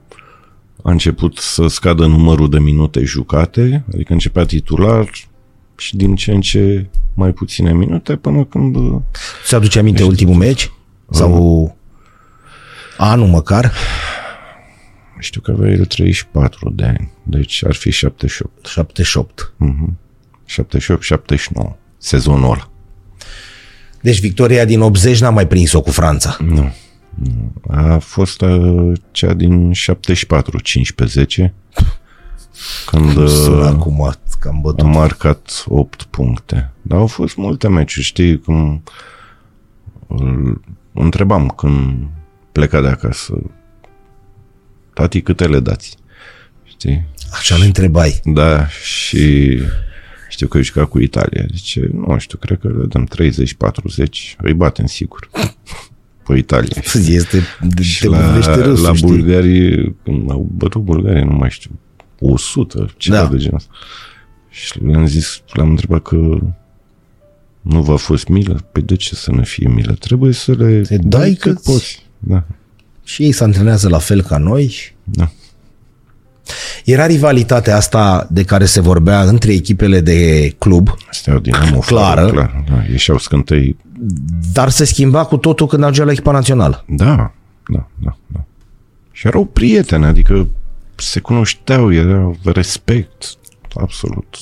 a început să scadă numărul de minute jucate, adică începea titular și din ce în ce mai puține minute până când uh, Ți aduce aminte ultimul meci? Sau anul măcar? Știu că avea el 34 de ani, deci ar fi 78. 78. 78-79, sezonul ăla. Deci victoria din 80 n-am mai prins-o cu Franța. Nu. nu. A fost uh, cea din 74, 15, când Sună uh, acum că am bătut. am marcat 8 puncte. Dar au fost multe meciuri, știi, cum îl întrebam când pleca de acasă, tati, câte le dați? Știi? Așa îl întrebai. Da, și știu că juca cu Italia. Zice, nu știu, cred că le dăm 30-40, îi batem sigur. Pe Italia. Este, de, Și te la, vorbește râsul, la știi? Bulgarii, când au bătut Bulgaria, nu mai știu, 100, ceva Da. de genul ăsta. Și le-am zis, l-am întrebat că nu v-a fost milă? Păi de ce să ne fie milă? Trebuie să le Te dai, dai cât câți- poți. Da. Și ei se antrenează la fel ca noi. Da. Era rivalitatea asta de care se vorbea între echipele de club, Steaua Dinamo, Clară. clar, da, ieșeau scântei. dar se schimba cu totul când ajungea la echipa națională. Da, da, da, da. Și erau prieteni, adică se cunoșteau, era respect, absolut.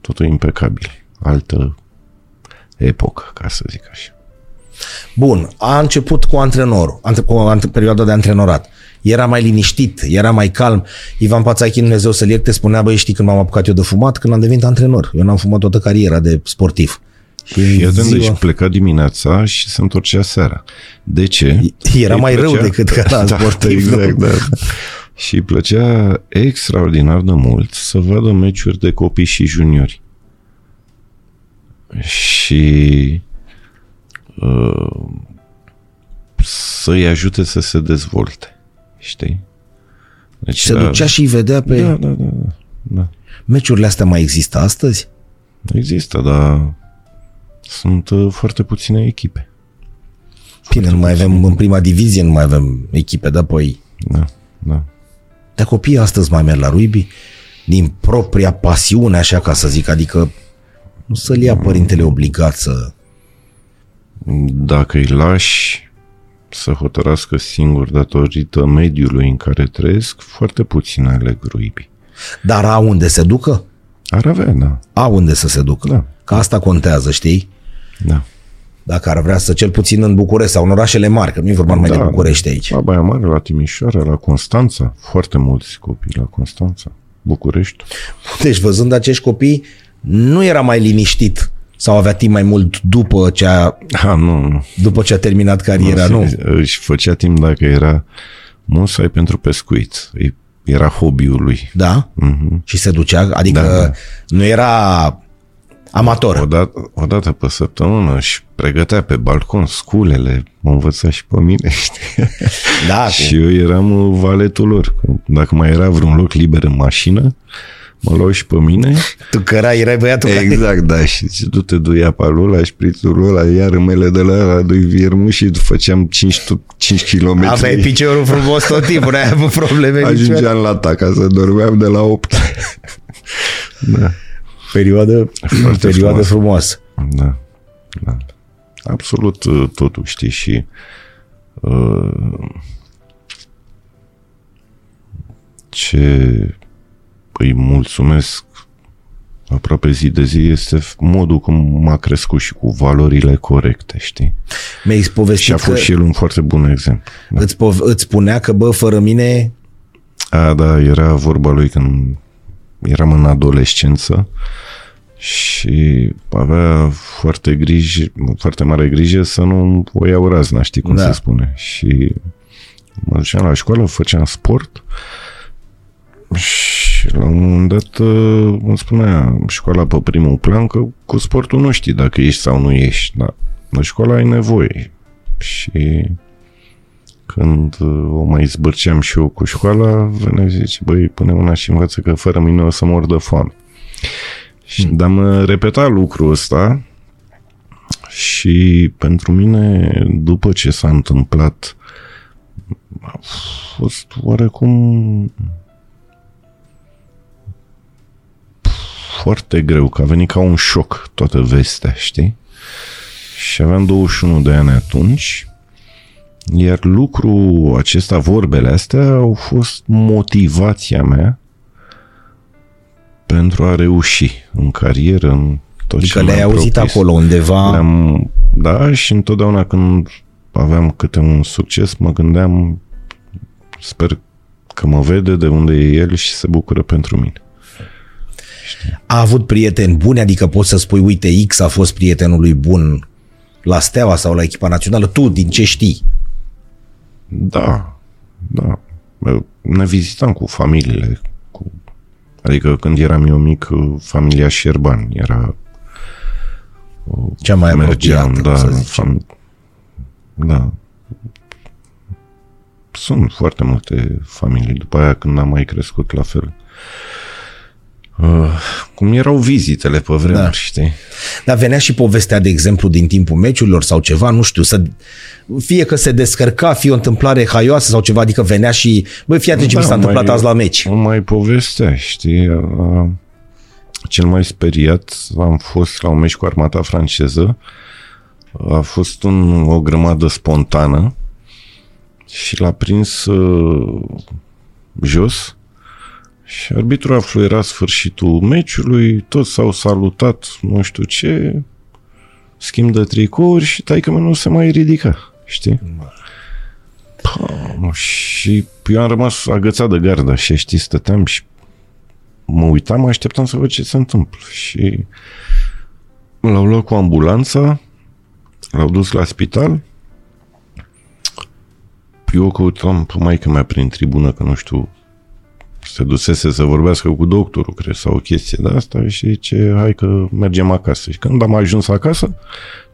Totul impecabil. Altă epocă, ca să zic așa. Bun, a început cu antrenorul, ante- cu ante- perioada de antrenorat. Era mai liniștit, era mai calm. Ivan Pațachi, Dumnezeu să-l ierte, spunea, băi, știi când m-am apucat eu de fumat? Când am devenit antrenor. Eu n-am fumat toată cariera de sportiv. Și Fii atent, ziua- deci pleca dimineața și se întorcea seara. De ce? Era Îi mai rău decât că era sportiv, nu? Exact, da. Și îi plăcea extraordinar de mult să vadă meciuri de copii și juniori. Și uh, să-i ajute să se dezvolte. Știi? Deci, Se ducea și îi vedea pe... Da, da, da, da, da. Meciurile astea mai există astăzi? Există, dar sunt uh, foarte puține echipe. Bine, nu mai avem în prima divizie, nu mai avem echipe, dar apoi... Da, da. Dar copiii astăzi mai merg la rugby din propria pasiune, așa ca să zic, adică nu să-l ia părintele obligat să... Dacă îi lași să hotărască singur datorită mediului în care trăiesc, foarte puțin aleg rugby. Dar au unde se ducă? Ar avea, da. Au unde să se ducă. Da. Că asta contează, știi? Da. Dacă ar vrea să cel puțin în București sau în orașele mari, că nu e vorba numai de Da. București aici. La Baia Mare, la Timișoara, la Constanța, foarte mulți copii la Constanța, București. Deci văzând acești copii, nu era mai liniștit sau avea timp mai mult după ce a, Ha, nu, nu. după ce a terminat cariera, nu? Își făcea timp dacă era musai pentru pescuit. E- Era hobby-ul lui. Da? Mhm. Și se ducea, adică Da, da. nu era amator. O dată, o dată pe săptămână și pregătea pe balcon sculele, mă învăța și pe mine, știi? Da, cu- și eu eram uh, valetul lor. Dacă mai era vreun loc liber în mașină, mă luau și pe mine. tu căra, erai băiatul care... Exact, da. Și zice, du-te, du apa lui ăla, șprițul lui ăla, iar mele de la ăla, du viermul și făceam 5, 5 km. Aveai piciorul frumos tot timpul, n-ai avut probleme niciodată. Ajungeam la ta ca să dormeam de la 8. da, Perioadă, Foarte perioadă frumos. frumoasă. da, da. Absolut uh, totul, știi, și uh, ce îi mulțumesc aproape zi de zi este modul cum m-a crescut și cu valorile corecte, știi? Mi-ai Și povestit a fost că și el un foarte bun exemplu. Da. îți, pov- îți spunea că, bă, fără mine, A, da, era vorba lui când eram în adolescență și avea foarte grijă, foarte mare grijă să nu o iau razna, știi cum Da. se spune. Și mă duceam la școală, făceam sport și la un moment dat uh, îmi spunea școala pe primul plan că cu sportul nu știi dacă ești sau nu ești, dar la școală ai nevoie. Și când uh, o mai zbârceam și eu cu școala, venea și zice, băi, pune una și învață că fără mine o să mor de foame. Și dar mă repeta lucrul ăsta și pentru mine, după ce s-a întâmplat, a fost oarecum foarte greu, că a venit ca un șoc toată vestea, știi? Și aveam 21 de ani atunci iar lucrul acesta, vorbele astea, au fost motivația mea pentru a reuși în carieră, în tot adică ce le-ai mi-am auzit propus. acolo undeva, Le-am, da, și întotdeauna când aveam câte un succes, mă gândeam, sper că mă vede de unde e el și se bucură pentru mine. A avut prieteni buni, adică poți să spui, uite, X a fost prietenul lui bun la Steaua sau la echipa națională, tu din ce știi? Da, da. Ne vizitam cu familiile. Cu... Adică când eram eu mic, familia Șerban era... Cea mai Mergeam, apropiată, da, să în zicem. fam... da. Sunt foarte multe familii. După aia, când am mai crescut, la fel. Uh, cum erau vizitele pe vremuri, Da. știi? Dar venea și povestea, de exemplu, din timpul meciurilor sau ceva, nu știu, să fie că se descărca, fie o întâmplare haioasă sau ceva, adică venea și, băi, fii atent ce mi s-a întâmplat Da, mai- azi la meci. Mai povestea, știi? A, cel mai speriat am fost la un meci cu armata franceză. A fost un, o grămadă spontană și l-a prins uh, jos și arbitrul a fluierat sfârșitul meciului, toți s-au salutat, nu știu ce, schimb de tricouri și taică nu se mai ridica, știi? Pă, și eu am rămas agățat de gardă și știi, stăteam și mă uitam, așteptam să văd ce se întâmplă. Și l-au luat cu ambulanța, l-au dus la spital, eu căutam pe maică mea prin tribună, că nu știu, se dusese să vorbească cu doctorul, cred, sau o chestie de asta și ce, hai că mergem acasă. Și când am ajuns acasă,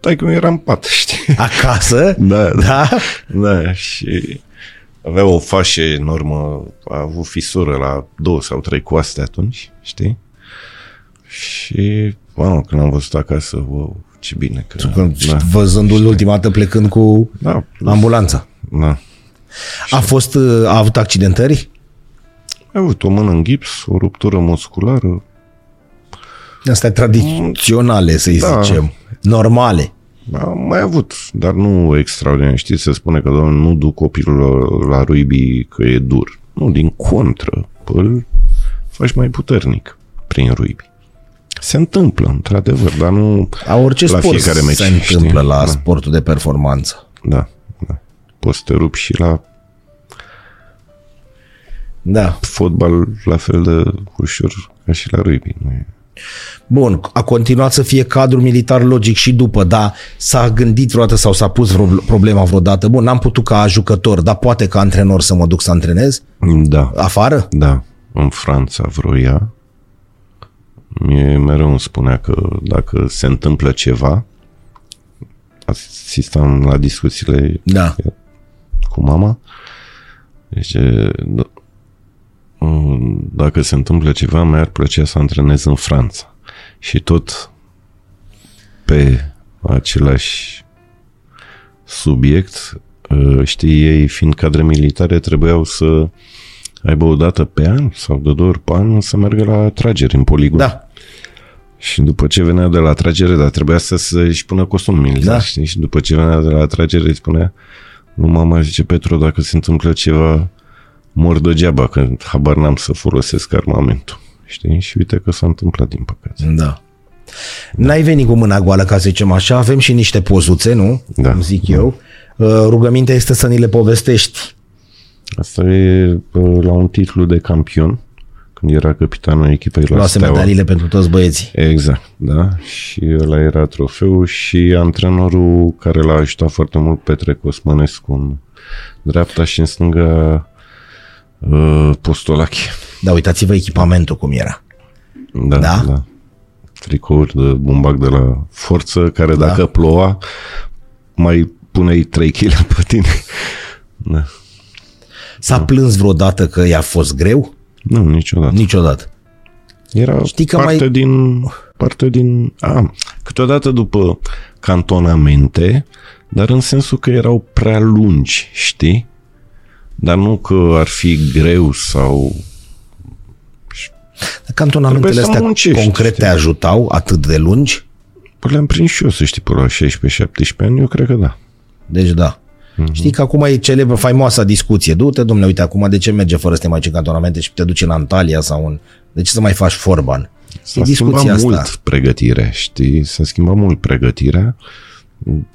tai că era în pat, știi? Acasă? Da, da. Da? Da, și avea o fașă enormă, a avut fisură la două sau trei coaste atunci, știi? Și, wow, când am văzut acasă, wow, ce bine că... Da. Văzându-l ultima dată plecând cu Da, ambulanța. da. A fost, uh, a avut accidentări? A avut o mână în gips, o ruptură musculară. Astea tradiționale, să-i Da. zicem. Normale. Am mai avut, dar nu extraordinar. Știți, se spune că, doamne, nu duc copilul la, la rugby că e dur. Nu, din contră, îl faci mai puternic prin rugby. Se întâmplă, într-adevăr, dar nu A orice la sport fiecare meci. se întâmplă știi? la da, sportul de performanță. da, da. Poți să te rupi și la Da. fotbal la fel de ușor ca și la rugby. Nu e... Bun, a continuat să fie cadru militar logic și după, dar s-a gândit vreodată sau s-a pus vreo problema vreodată. Bun, n-am putut ca jucător, dar poate ca antrenor să mă duc să antrenez? Da, Afară? da. În Franța vroia. Mie mereu îmi spunea că dacă se întâmplă ceva, asistam la discuțiile Da. cu mama. Deci, d- mm, dacă se întâmplă ceva, mi-ar plăcea să antrenez în Franța. Și tot pe același subiect, uh, știi, ei fiind cadre militare, trebuiau să aibă o dată pe an sau de două ori pe an să meargă la trageri în poligon. Da. Și după ce venea de la tragere, dar trebuia să să-și pună costum militar, Da. știi? Și după ce venea de la tragere, îi spunea, nu mama, zice Petru, dacă se întâmplă ceva, mor degeaba, că habar n-am să folosesc armamentul. Știi? Și uite că s-a întâmplat, din păcate. Da. N-ai venit cu mâna goală, ca să zicem așa, avem și niște pozuțe, nu? Da. Cum zic eu. Uh, Rugămintea este să ni le povestești. Asta e uh, la un titlu de campion, când era capitanul echipei la Luase Steaua. medaliile pentru toți băieții. Exact, da. Și ăla era trofeul și antrenorul care l-a ajutat foarte mult, Petre Cosmănescu, în dreapta și în stânga uh, Postolache. Da, uitați-vă echipamentul cum era. Da, Da? da. Tricouri de bumbac de la forță, care Da. dacă ploua, mai puneai 3 kg pe tine. Da. S-a plâns vreodată că i-a fost greu? Nu, niciodată. Niciodată. Era Știi Știi că parte mai- din... Parte din... A, câteodată după cantonamente, dar în sensul că erau prea lungi, știi? Dar nu că ar fi greu sau... Cantonamentele Trebuie să astea muncești, concrete știi? ajutau atât de lungi? Păi le-am prins și eu, să știi, pe la 16-17 ani, eu cred că da. Deci da. Mhm. Știi că acum e celebră, faimoasa discuție. Du-te, domnule, uite, acum de ce merge fără să te mai duci în cantonamente și te duci în Antalya sau în... De ce să mai faci forban? E S-a discuția schimbat asta. mult pregătirea, știi? S-a schimbat mult pregătirea,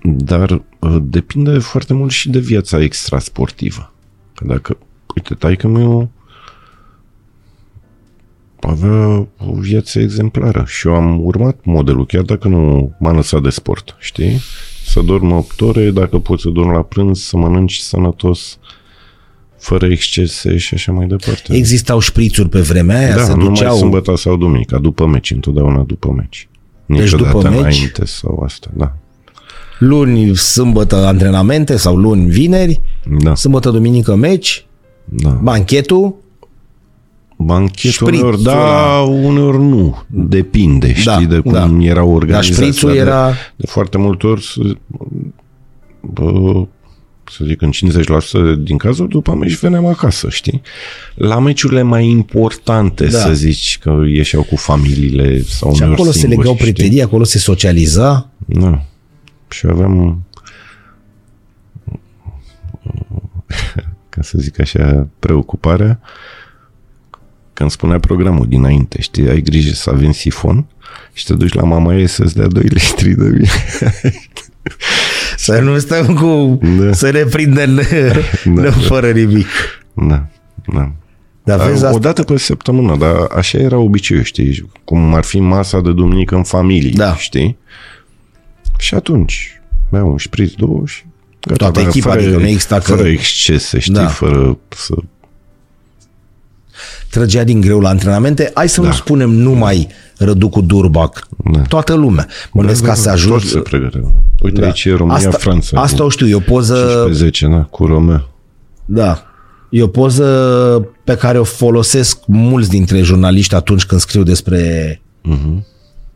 dar uh, depinde foarte mult și de viața extrasportivă. Că dacă, uite, taică meu avea o viață exemplară și eu am urmat modelul, chiar dacă nu m-a lăsat de sport, știi? Să dorm 8 ore, dacă poți să dormi la prânz, să mănânci sănătos, fără excese și așa mai departe. Existau șprițuri pe vremea aia, Da, se numai duceau... sâmbătă sau duminica, după meci, întotdeauna după meci. Deci Niciodată după meci? înainte sau asta, da. Luni, sâmbătă, antrenamente sau luni, vineri, Da, sâmbătă, duminică, meci, da. banchetul, Banchet Șprițul uneori da, ăla. uneori nu. Depinde, știi, Da, de cum da. era organizat. Dar șprițul de, era- De foarte multe ori, să, bă, să zic, în 50% din cazuri, după meci veneam acasă, știi? La meciurile mai importante, Da. să zici, că ieșeau cu familiile sau Și uneori acolo se singuri, legau știi? prietenii, acolo se socializa. Da. Și aveam ca să zic așa, preocuparea când spunea programul dinainte, știi, ai grijă să avem sifon și te duci la mama ei să-ți dea 2 litri de vin. Să nu stăm cu... Da. Să ne prindem Da, da. fără nimic. Da, da. Dar vezi o asta? dată pe săptămână, dar așa era obiceiul, știi? Cum ar fi masa de duminică în familie, Da. știi? Și atunci beau un șpriț, două și gata, Toată dar echipa, fără, adică nu exista că- Fără excese, știi? Da. Fără să... Trăgea din greu la antrenamente. Hai să nu spunem numai Răducu Durbac. Da. Toată lumea. Mă gândesc ca să ajungi... Toți se pregăteau. Uite, Da. aici e România-Franța. Asta o știu, e o poză... pe 10, da, cu Romeo. Da. E o poză pe care o folosesc mulți dintre jurnaliști atunci când scriu despre Mhm.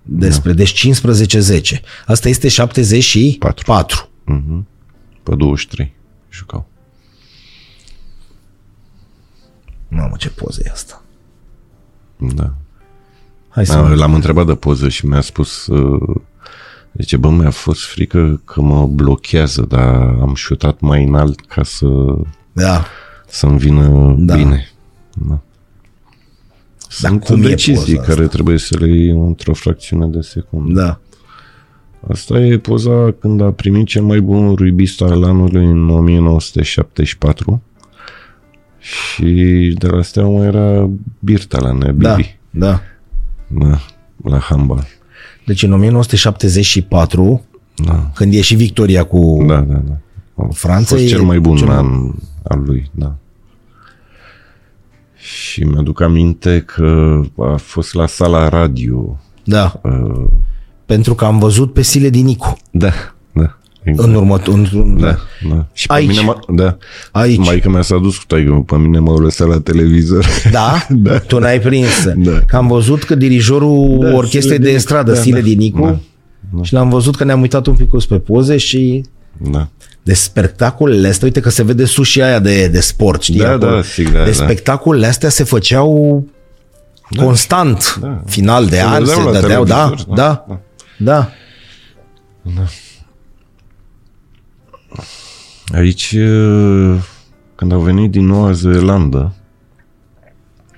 Despre, deci 15-10. Asta este 74. Patru. Mhm. Pe 23 jucau. Mamă, ce poză e asta. Da. Hai să... Da, L-am întrebat de poză și mi-a spus uh, Zice, bă, mi-a fost frică că mă blochează, dar am șutat mai înalt ca să, Da. să-mi vină Da. da. bine. Da. Sunt cum e decizii poza care trebuie să le iei într-o fracțiune de secundă. Da. Asta e poza când a primit cel mai bun rugbista al anului în 1974 și de la Steaua mai era Birta la Nebibi. Da. Da. da. La handball. Deci în 1974, Da. când e și victoria cu... Da, da, da. A Franța fost e cel mai bun cel mai- an al lui, da. Și mi-aduc aminte că a fost la sala radio. Da. Uh, Pentru că am văzut pe Sile din Nicu. da, da. Exact. În următor... În, Da, da. Și pe Aici. mine mă, da. Aici. Mai că mi-a s-a dus cu taică, pe mine m-au lăsat la televizor. Da? Da. Tu n-ai prins. Da. Că am văzut că dirijorul Da, orchestrei Sile de din- estradă, da, Sile da. din Nicu, Da. și l-am văzut că ne-am uitat un pic pe poze și da. De spectacolele astea, uite că se vede sus și aia de, de sport, știi? Da, acolo. da, sigur, da, de da. spectacolele astea se făceau constant. Da. Final de Se an se vedeau la dădeau, da, televizor, da, da, da, da. Aici, uh, când au venit din Noua Zeelandă,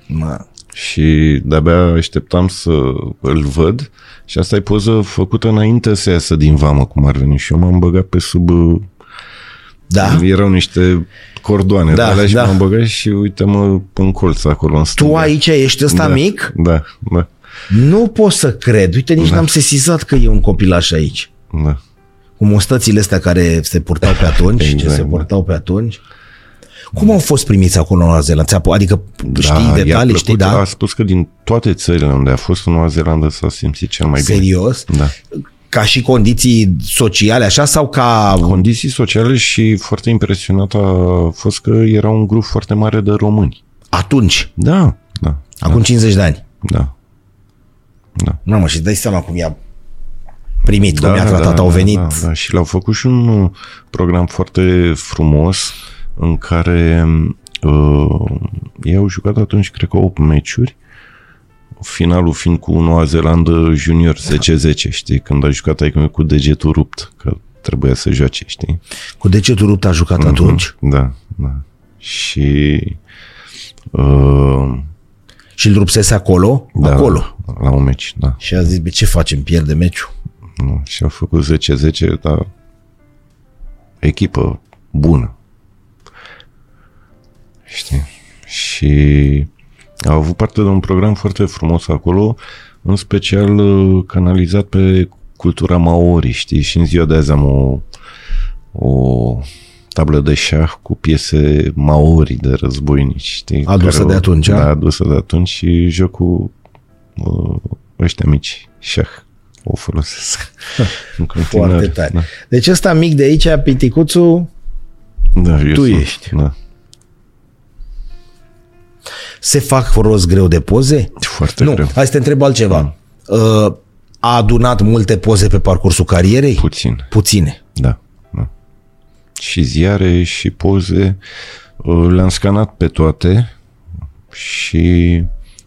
Mă, și de-abia așteptam să îl văd și asta e poză făcută înainte să iasă din vamă, cum ar veni. Și eu m-am băgat pe sub... Da? Erau niște cordoane Da, de alea și da. m-am băgat și uite-mă în colț acolo în Tu stânga. aici ești ăsta da, mic? Da, da, Nu pot să cred. Uite, nici Da. n-am sesizat că e un copilaș aici. da. Cu mustățile astea care se purtau pe atunci, ce Exact, se da. purtau pe atunci. Cum au fost primiți acolo în Noua Zeelandă? Ți-a pu- Adică știi da, i-a detalii, știi, plăcut. da? A spus că din toate țările unde a fost în Noua Zeelandă s-a simțit cel mai bine. Serios? Da. Ca și condiții sociale, așa, sau ca... Condiții sociale și foarte impresionat a fost că era un grup foarte mare de români. Atunci, Da, da, acum 50 de ani. da. Da. Nu, mă, și îți dai seama cum i-a primit, cum i-a tratat, au venit. Da, da. Și l-au făcut și un uh, program foarte frumos în care uh, ei au jucat atunci, cred că 8 meciuri, finalul fiind cu Noua Zeelandă junior 10-10, știi, când a jucat aici cu degetul rupt, că trebuia să joace, știi? Cu degetul rupt a jucat atunci Da, da. Și uh, și îl rupsese acolo, da, acolo. la un meci, da. Și a zis, "Bă, ce facem, pierde meciul? Nu, și a făcut 10-10, dar echipă bună. Știi? Și au avut parte de un program foarte frumos acolo, în special uh, canalizat pe cultura maori, știi? Și în ziua de azi am o, o tablă de șah cu piese maori de războinici, știi? Adusă Care de o- atunci, a? Da, adusă de atunci și jocul uh, ăștia mici, șah, o folosesc. în continuare. Foarte tare. Da. Deci ăsta mic de aici, piticuțul, Da, eu Tu sunt, ești. Da. Se fac rost greu de poze? Foarte nu, greu. hai să te întreb altceva. Uh, a adunat multe poze pe parcursul carierei? Puțin. Puține. Da, da. Și ziare și poze. uh, Le-am scanat pe toate și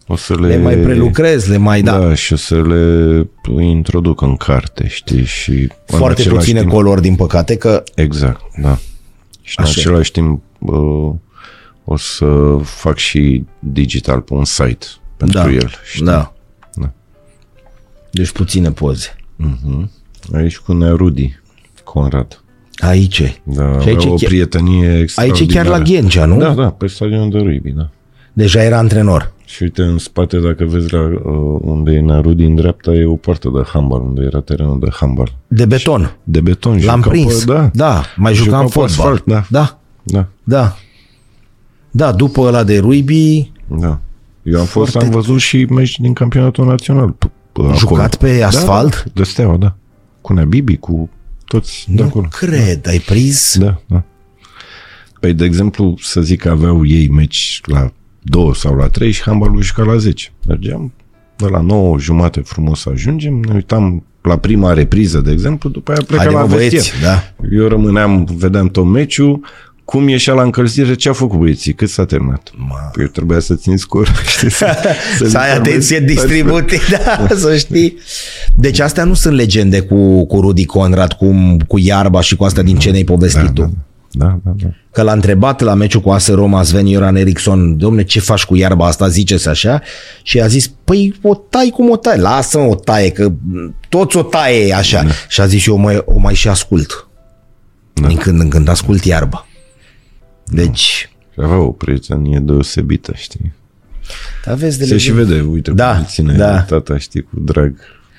o să le... Le mai prelucrezi, le mai da. Da, și o să le introduc în carte, știi? Și în Foarte același puține timp, colori, din păcate, că Exact, da. Și în Așa e. același timp uh, o să fac și digital pe un site pentru da, el. Știi? da. Da. Deci puține poze. Aici cu Nea Rudi, Conrad. Aici e. Da, Și aici avea e o chiar- prietenie Aici e extraordinară. chiar la Ghencea, nu? Da, da, pe stadionul de rugby, da. Deja era antrenor. Și uite, în spate, dacă vezi la uh, unde e Nea Rudi, în dreapta e o poartă de handbal, unde era terenul de handbal. De beton. De beton. L-am jucau prins. Pe, da, da, mai Jucau jucam pe fotbal. asfalt, da. da, da, da. Da, după ăla de rugby, da. Eu am fost, Foarte am văzut și meci din campionatul național. p- p- acolo. jucat pe asfalt? Da, de steaua, da. Cu Nea Bibi, cu toți de nu acolo. cred, ai prins? Da, da. Păi, de exemplu, să zic că aveau ei meci la 2 sau la 3 și handbalul juca la 10. Mergeam de la 9 jumate frumos să ajungem, ne uitam la prima repriză, de exemplu, după aia pleca Haide, la mă, vestier. băieți, da. Eu rămâneam, vedeam tot meciul, cum ieșea la încălzire, ce a făcut băieții, cât s-a terminat. Ma. Eu trebuia să țin scor, știi, să, Să ai atenție distribuție, da, să știi. Deci astea nu sunt legende cu, cu Rudy Conrad, cu, cu iarba și cu astea din ce ne-ai povestit Da, tu. da, da, da, da. Că l-a întrebat la meciul cu AS Roma Sven Ioran Eriksson, domne, ce faci cu iarba asta, ziceți așa? Și a zis, păi o tai cum o tai, lasă o taie, că toți o taie așa. Da. Și a zis, eu mai, o mai și ascult. Da. Din când în când ascult iarba. Deci, Și avea o prietenie deosebită, știi. aveți de Se și vede, uite, Da, cum îl ține da. tata, știi, cu drag.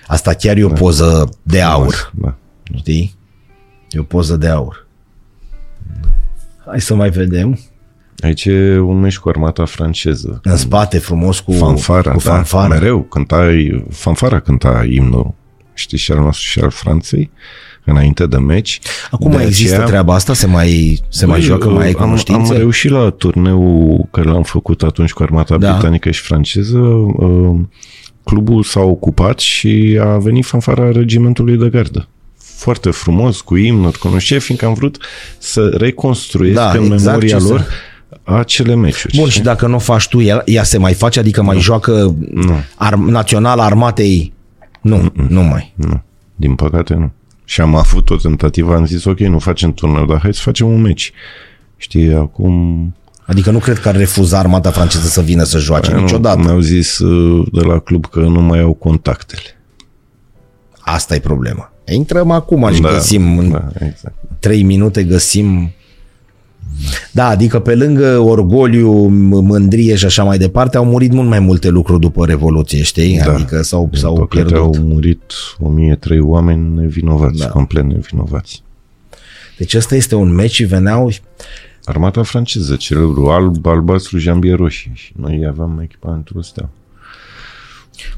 Asta chiar e o poză de aur. Da. Știi? E o poză de aur. Hai să mai vedem. Aici e un meci cu armata franceză. În spate, frumos, cu Fanfara, cu da, fanfara. mereu cântai, fanfara cânta imnul, știi, și al nostru și al Franței, înainte de meci. Acum De mai există aceea- treaba asta? Se mai, se mai Băi, joacă? Mai ai am, cunoștințe? am reușit la turneul care l-am făcut atunci cu armata Da. da. britanică și franceză. uh, Clubul s-a ocupat și a venit fanfara regimentului de gardă. Foarte frumos, cu imnuri, cu nu știu ce, fiindcă am vrut să reconstruiesc Da, în exact memoria ce să- lor acele meciuri. Bun, știi? și dacă nu o faci tu, ea, ea se mai face? Adică mai joacă ar, național armatei? Nu, nu mai. Nu, din păcate nu. Și am avut o tentativă, am zis, ok, nu facem turneu, dar hai să facem un meci. Știi, acum... Adică nu cred că ar refuza armata franceză să vină să joace niciodată. Mi-au zis uh, de la club că nu mai au contactele. Asta e problema. Intrăm acum și găsim în da, exact. 3 minute găsim da, adică pe lângă orgoliu, m- mândrie și așa mai departe, au murit mult mai multe lucruri după Revoluție, știi? Da. Adică s-au, Din s-au păcate pierdut. au murit 1003 oameni nevinovați, Da. da. complet nevinovați. Deci ăsta este un meci și veneau Armata franceză, celebru alb, albastru, jambie roșii. Și noi aveam echipamentul ăsta.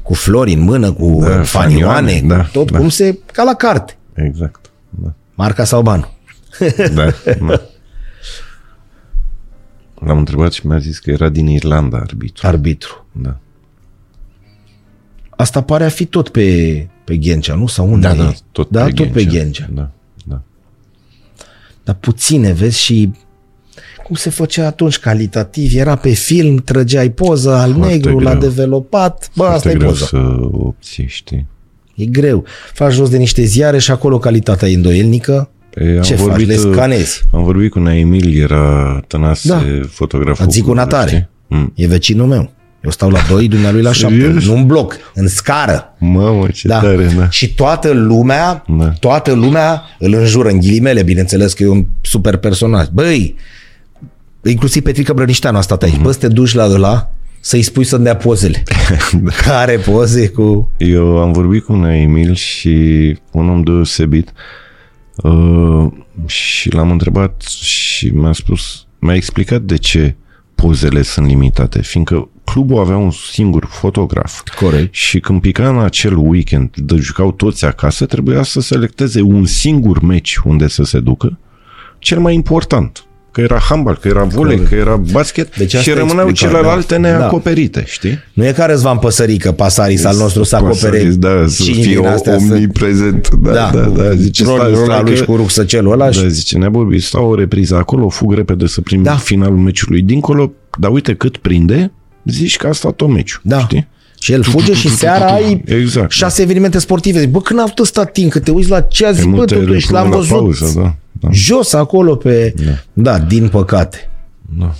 cu flori în mână, cu Da, da, fanioane, fanioane, da, tot da. cum se, ca la carte. Exact. Da. Marca sau banul. da, da. L-am întrebat și mi-a zis că era din Irlanda arbitru. Arbitru. Da. Asta pare a fi tot pe, pe Ghencea, nu? Sau unde Da, e? da, tot da, pe tot pe Ghencea. Ghencea. Da, da. Dar puține, vezi, și cum se făcea atunci calitativ, era pe film, trăgeai poză al Foarte negru, l-a greu. developat, bă, Foarte asta e greu poza. să obții, știi? E greu. Faci jos de niște ziare și acolo calitatea e îndoielnică. E, am Ce faci? vorbit, Le scanezi. Am vorbit cu Nea Emil, era tănase Da. fotograful. Îți zic una clubului, tare. știi? Mm. E vecinul meu. Eu stau la 2, dumnealui la 7. Serios? Nu în bloc, în scară. Mamă, ce Da. tare, da. Și toată lumea, Da. toată lumea îl înjură în ghilimele, bineînțeles că e un super personaj. Băi, inclusiv Petrica Brănișteanu a stat aici. Mhm. Bă, să te duci la ăla să-i spui să-mi dea pozele. Care poze cu... Eu am vorbit cu Nea Emil și un om deosebit uh, și l-am întrebat și mi-a spus, mi-a explicat de ce pozele sunt limitate, fiindcă clubul avea un singur fotograf. Corect. Și când pica în acel weekend, de jucau toți acasă, trebuia să selecteze un singur meci unde să se ducă, cel mai important. Că era handball, că era volei, că era basket Deci și asta rămâneau explica, celelalte da. neacoperite, știi? Nu e ca Răzvan Păsărică, Pasaris al nostru să acopere Pasaris, da, să cinci fie din astea. să- omniprezent. Da, da, da. da. Zice, rolul stai, ăla stai, lui că- și cu rucsăcelul ăla și Da, zice, neabobi, stau o repriză acolo, fug repede să prind Da. da. finalul meciului dincolo, dar uite cât prinde, zici că a stat tot meciul, Da. știi? Și el fuge și seara ai Exact. șase evenimente sportive. Zic, Bă, când a putut sta timp? Că te uiți la ce a zis, Pe bă, multe totuși le l-am pun la văzut Pauză, da, da. jos acolo pe... Da. da, din păcate. Da.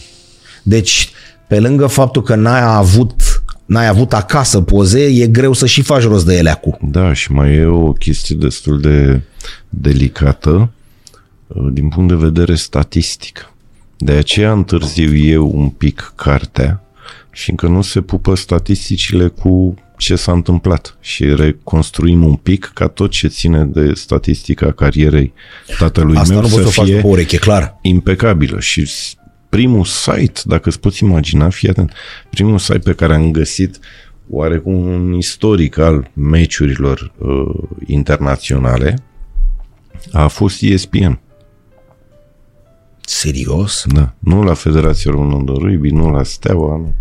Deci, pe lângă faptul că n-ai avut, n-ai avut acasă poze, e greu să și faci rost de ele acum. Da, și mai e o chestie destul de delicată uh, din punct de vedere statistic. De aceea întârziu eu un pic cartea, fiindcă nu se pupă statisticile cu ce s-a întâmplat și reconstruim un pic ca tot ce ține de statistica carierei tatălui Asta meu nu poți să să o faci fie după ureche, clar. impecabilă și s- primul site, dacă îți poți imagina, fii atent, primul site pe care am găsit oarecum un istoric al meciurilor uh, internaționale a fost ESPN. Serios? Da. Nu la Federația Română de Rugby, nu la Steaua, nu.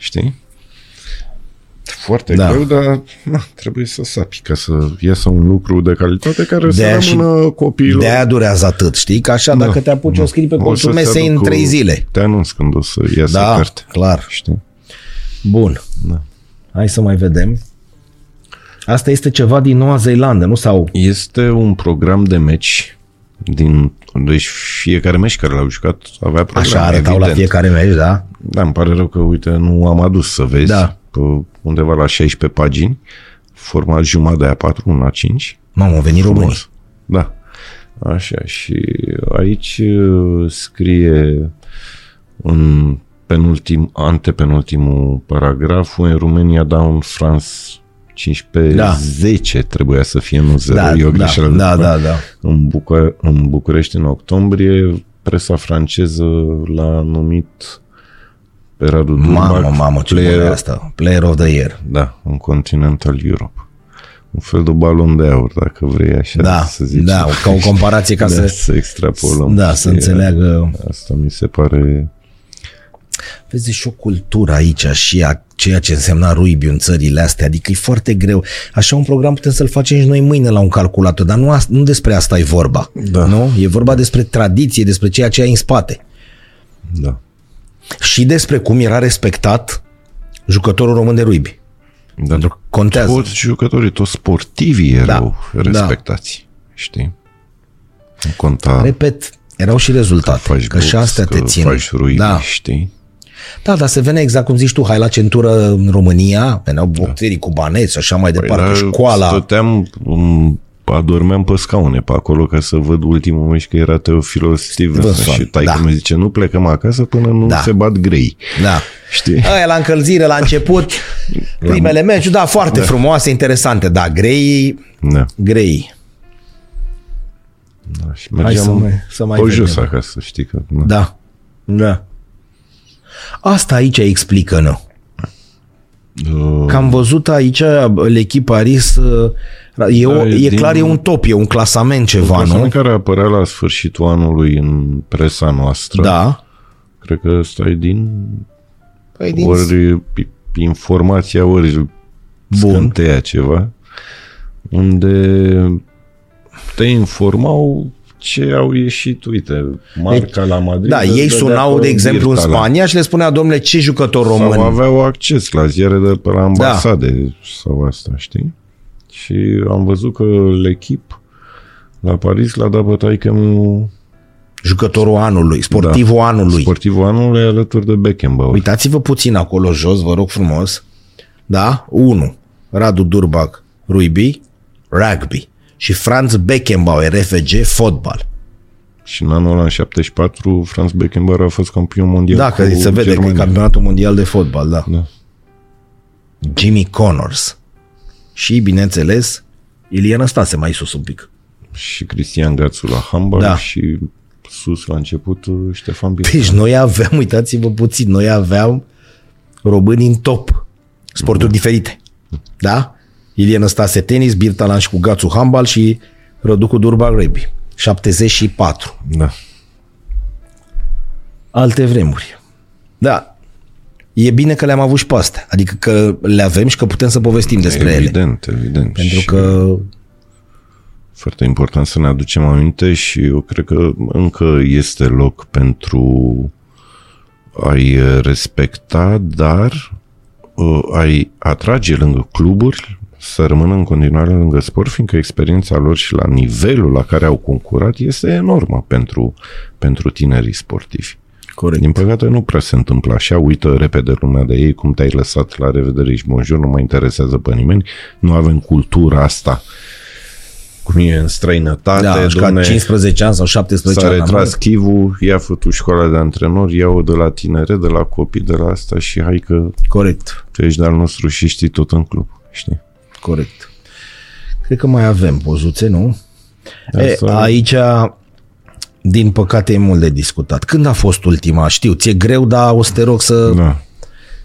Știi? Foarte Da. da. greu, dar na, trebuie să sapi ca să iasă un lucru de calitate care De-aia să și- rămână copiilor. De-aia durează atât, știi? Că așa, dacă te apuci, o scrii pe O colțul să-ți mesei în aduc trei o- zile. Te anunț când o să iasă Da, carte. clar. Știi? Bun. Da. Hai să mai vedem. Asta este ceva din Noua Zeelandă, nu? Sau Este un program de meci din deci fiecare meci care l-au jucat avea program, așa arătau evident. la fiecare meci, da? Da, îmi pare rău că, uite, nu am adus să vezi. Da. Pe undeva la 16 pagini, format jumătate de A4, 1 la 5. Mamă, au venit românii. Frumos. Da. Așa, și aici uh, scrie în penultim, antepenultimul paragraf, în România down France 15 Da. 10 trebuia să fie, nu 0. Da, e o da, greșeală. de da, după. da, da. În, Bucă- în București în octombrie, presa franceză l-a numit pe Radu Durbac Mamă, mamă, ce player, bună e asta. Player of the Year. Da, în Continental Europe. Un fel de balon de aur, dacă vrei așa Da, să zicem. da, ca o comparație ca da, să... să extrapolăm. Da, să E, înțeleagă... Asta mi se pare... Vezi și o cultură aici și a ceea ce însemna rugby în țările astea, adică e foarte greu. Așa un program putem să-l facem și noi mâine la un calculator, dar nu, asta, nu despre asta e vorba. Da. Nu? E vorba despre tradiție, despre ceea ce ai în spate. Da. Și despre cum era respectat jucătorul român de rugby. da. Pentru că contează. Toți jucătorii, toți sportivii erau Da, respectați. Știi? Nu conta Repet, erau și rezultate. faci Că și box, astea că te țin. faci rugby, Da. știi? Da, dar se venea exact cum zici tu, hai la centură în România, veneau boxerii cubaneți și așa mai departe, Păi, dar școala. Stăteam, um, adormeam pe scaune pe acolo ca să văd ultimul meci că era Teofilos Stevenson Stevenson, și taică da. mi zice nu plecăm acasă până nu Da. se bat grei. Da. Știi? Aia la încălzire, la început, primele meciuri, da, foarte da. frumoase, interesante, da, grei, Da. grei. da. Și Hai mergeam să mai, să mai pe vedem. jos acasă, știi că... Da. Da, da. Asta aici explică, nu? Uh, Că am văzut aici l'echip Paris, uh, e, o, Da, e e din- clar, e un top, e un clasament ceva, clasament nu? care apărea la sfârșitul anului în presa noastră. Da. Cred că ăsta e din, Păi din... ori pi- informația, ori scânteia ceva, unde te informau ce au ieșit, uite, marca la Madrid. Da, îți ei dădea sunau, pe de exemplu, în Virtala. Spania și le spunea, domnule, ce jucător român? Sau aveau acces la ziare de pe la ambasade da. sau asta, știi? Și am văzut că l'echip la Paris l-a dat pe taică Jucătorul anului, sportivul Da. anului. sportivul anului alături de Beckenbauer. Uitați-vă puțin acolo jos, vă rog frumos. Da? 1. Radu Durbac, rugby, rugby. Și Franz Beckenbauer, RFG, fotbal. Și în anul ăla, în 74, Franz Beckenbauer a fost campion mondial Da, cu că se vede că e Germania. campionatul mondial de fotbal, da. Da. Jimmy Connors. Și, bineînțeles, Ilian Stase mai sus un pic. Și Cristian Gațu la handball Da. și sus la început Ștefan Bine. Deci noi aveam, uitați-vă puțin, noi aveam români în top. Sporturi diferite. Da? Ilian Stase tenis, Birtalan și cu Gațu handbal și Răducu Durbac rugby. 74. Da. Alte vremuri. Da. E bine că le-am avut și pe astea. Adică că le avem și că putem să povestim despre ele. Evident, evident. Pentru Și că Foarte important să ne aducem aminte și eu cred că încă este loc pentru a-i respecta, dar uh, a-i atrage lângă cluburi să rămână în continuare lângă sport, fiindcă experiența lor și la nivelul la care au concurat este enormă pentru, pentru tinerii sportivi. Corect. Din păcate nu prea se întâmplă așa, uită repede lumea de ei, cum te-ai lăsat la revedere și bonjour, nu mai interesează pe nimeni, nu avem cultura asta cum e în străinătate, da, aș jucat domne, 15 ani sau 17 s-a ani. la retras mare. chivul, i-a făcut școala de antrenori, ia-o de la tinere, de la copii, de la asta și hai că Corect. tu ești de-al nostru și știi tot în club, știi? Corect. Cred că mai avem pozuțe, nu? E, Asta- aici, din păcate, e mult de discutat. Când a fost ultima? Știu, ți-e greu, dar o să te rog să... Da.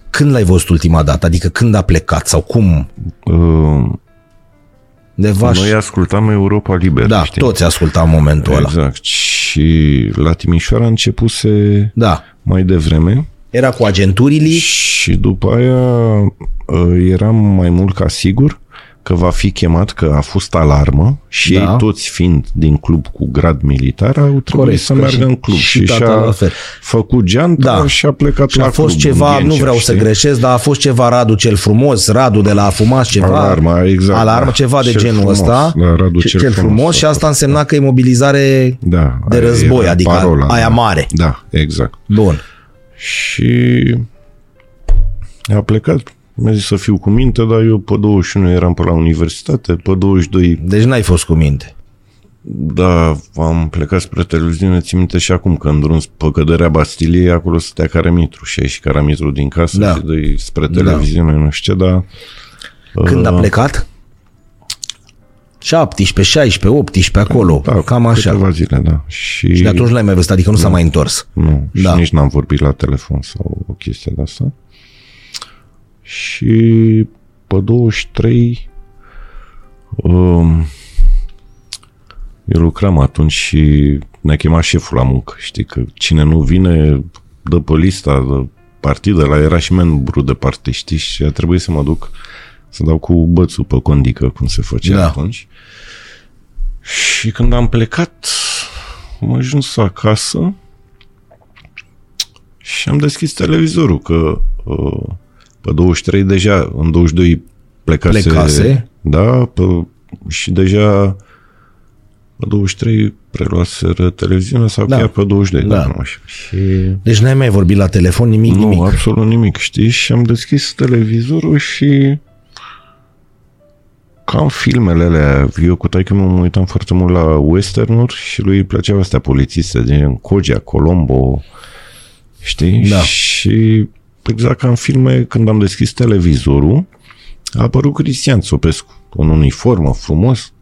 Când l-ai văzut ultima dată? Adică când a plecat sau cum? Uh, De vaș... noi ascultam Europa Liberă, Da, știi? toți ascultam momentul ăla. Exact. Și la Timișoara începuse Da. mai devreme Era cu agenturile. și după aia uh, eram mai mult ca sigur că va fi chemat, că a fost alarmă și Da. ei toți fiind din club cu grad militar au trebuit Corect, să că meargă și- în club și și, tata și-a la fel. făcut geanta Da. și a plecat Și la a fost club ceva, în nu Ghencea, vreau să știi? greșesc, dar a fost ceva Radu cel frumos, Radu de la Afumaș, ceva. Alarma, exact, Alarmă, da. ceva de Cel genul frumos, ăsta. da, Radu Ce- cel cel frumos frumos a și asta fost, însemna că e mobilizare Da, de aia război, era adică aia da. mare. Da, exact. Bun. Și a plecat. Mi-a zis să fiu cu minte, dar eu pe 21 eram pe la universitate, pe 22 Deci n-ai fost cu minte. Da, am plecat spre televiziune, țin minte și acum că în drum pe căderea Bastiliei, acolo stătea Caramitru și a ieșit Caramitru din casă Da. și dă spre televiziune, nu știu ce, dar Când a Uh, plecat? 17, 16, 18, acolo. da, cam așa. câteva zile, da. Și, Și de atunci l-ai mai văzut, adică nu s-a mai întors. nu, și Da. nici n-am vorbit la telefon sau o chestie de asta. Și pe 23 um, eu lucram atunci și ne-a chemat șeful la muncă. Știi că cine nu vine dă pe lista de partidă, la era și membru de parte, știi? Și a trebuit să mă duc să dau cu bățul pe condică, cum se făcea Da. atunci. Și când am plecat, am ajuns acasă și am deschis televizorul, că uh, pe 23 deja, în 22 plecase. Plecase. Da, pe, și deja pe 23 preluaseră televiziunea sau Da. chiar pe 22, Da. da. nu așa. Și Deci n-ai mai vorbit la telefon nimic, nu, nimic. absolut nimic, știi? Și am deschis televizorul și cam filmele alea, eu cu taică mă uitam foarte mult la westernuri și lui îi plăceau astea polițiste, din Kogea, Colombo, știi? Da. Și exact ca în filme, când am deschis televizorul, a apărut Cristian Țopescu, în uniformă, frumos,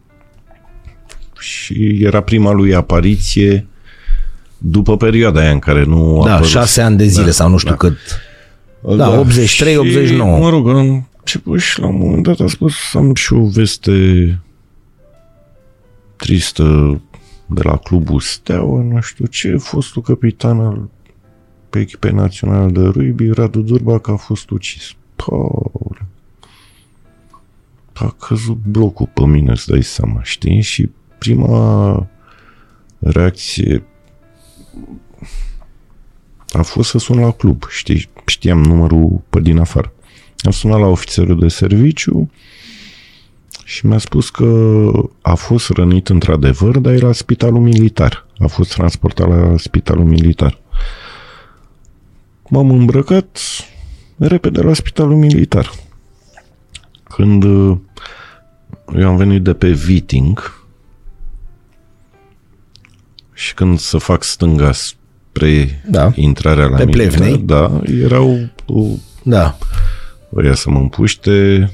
și era prima lui apariție după perioada aia în care nu a Da, apărut. șase ani de zile Da, sau nu știu da. cât. Da, 83, Și, 89. Mă rog, am început și la un moment dat a spus am și o veste tristă de la clubul Steaua, nu știu ce, fostul capitan al pe echipei naționale de rugby, Radu Durbac a fost ucis. Paule. A căzut blocul pe mine, îți dai seama, știi? Și prima reacție a fost să sun la club, știi? Știam numărul pe din afară. Am sunat la ofițerul de serviciu și mi-a spus că a fost rănit într-adevăr, dar e la spitalul militar. A fost transportat la spitalul militar. M-am îmbrăcat repede la spitalul militar. Când uh, eu am venit de pe Viting și când să fac stânga spre Da. intrarea la Pe militar, Plevnei. da, erau uh, Da. ăia să mă împuște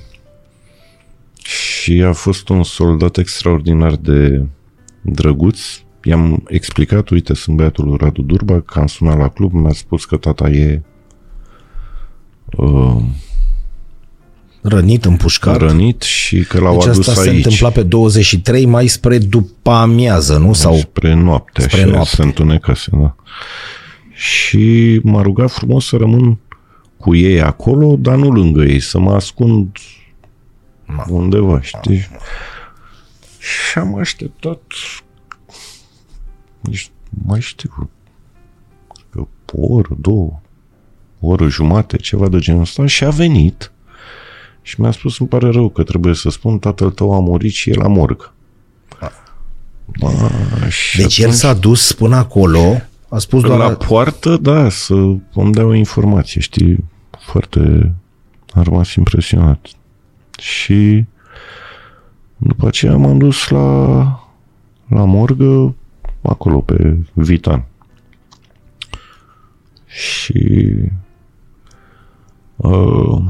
și a fost un soldat extraordinar de drăguț. I-am explicat, uite, sunt băiatul lui Radu Durba, că am sunat la club, mi-a spus că tata e uh, Rănit, împușcat. rănit și că l-au Deci adus asta se aici. întâmpla pe 23 mai spre după amiază, nu? Sau Spre noapte, Spre așa, noapte. se întunecase, da. și m-a rugat frumos să rămân cu ei acolo, dar nu lângă ei, să mă ascund Ma. undeva, știi? Și am așteptat nici mai știu că o oră, două, o oră jumate, ceva de genul ăsta și a venit și mi-a spus, îmi pare rău că trebuie să spun, tatăl tău a murit și el la morg. Ma, și Deci el atunci- s-a dus până acolo, a spus doar... la poartă, da, să îmi dea o informație, știi, foarte am rămas impresionat. Și după aceea m-am dus la, la morgă, acolo, pe Vitan. Și uh,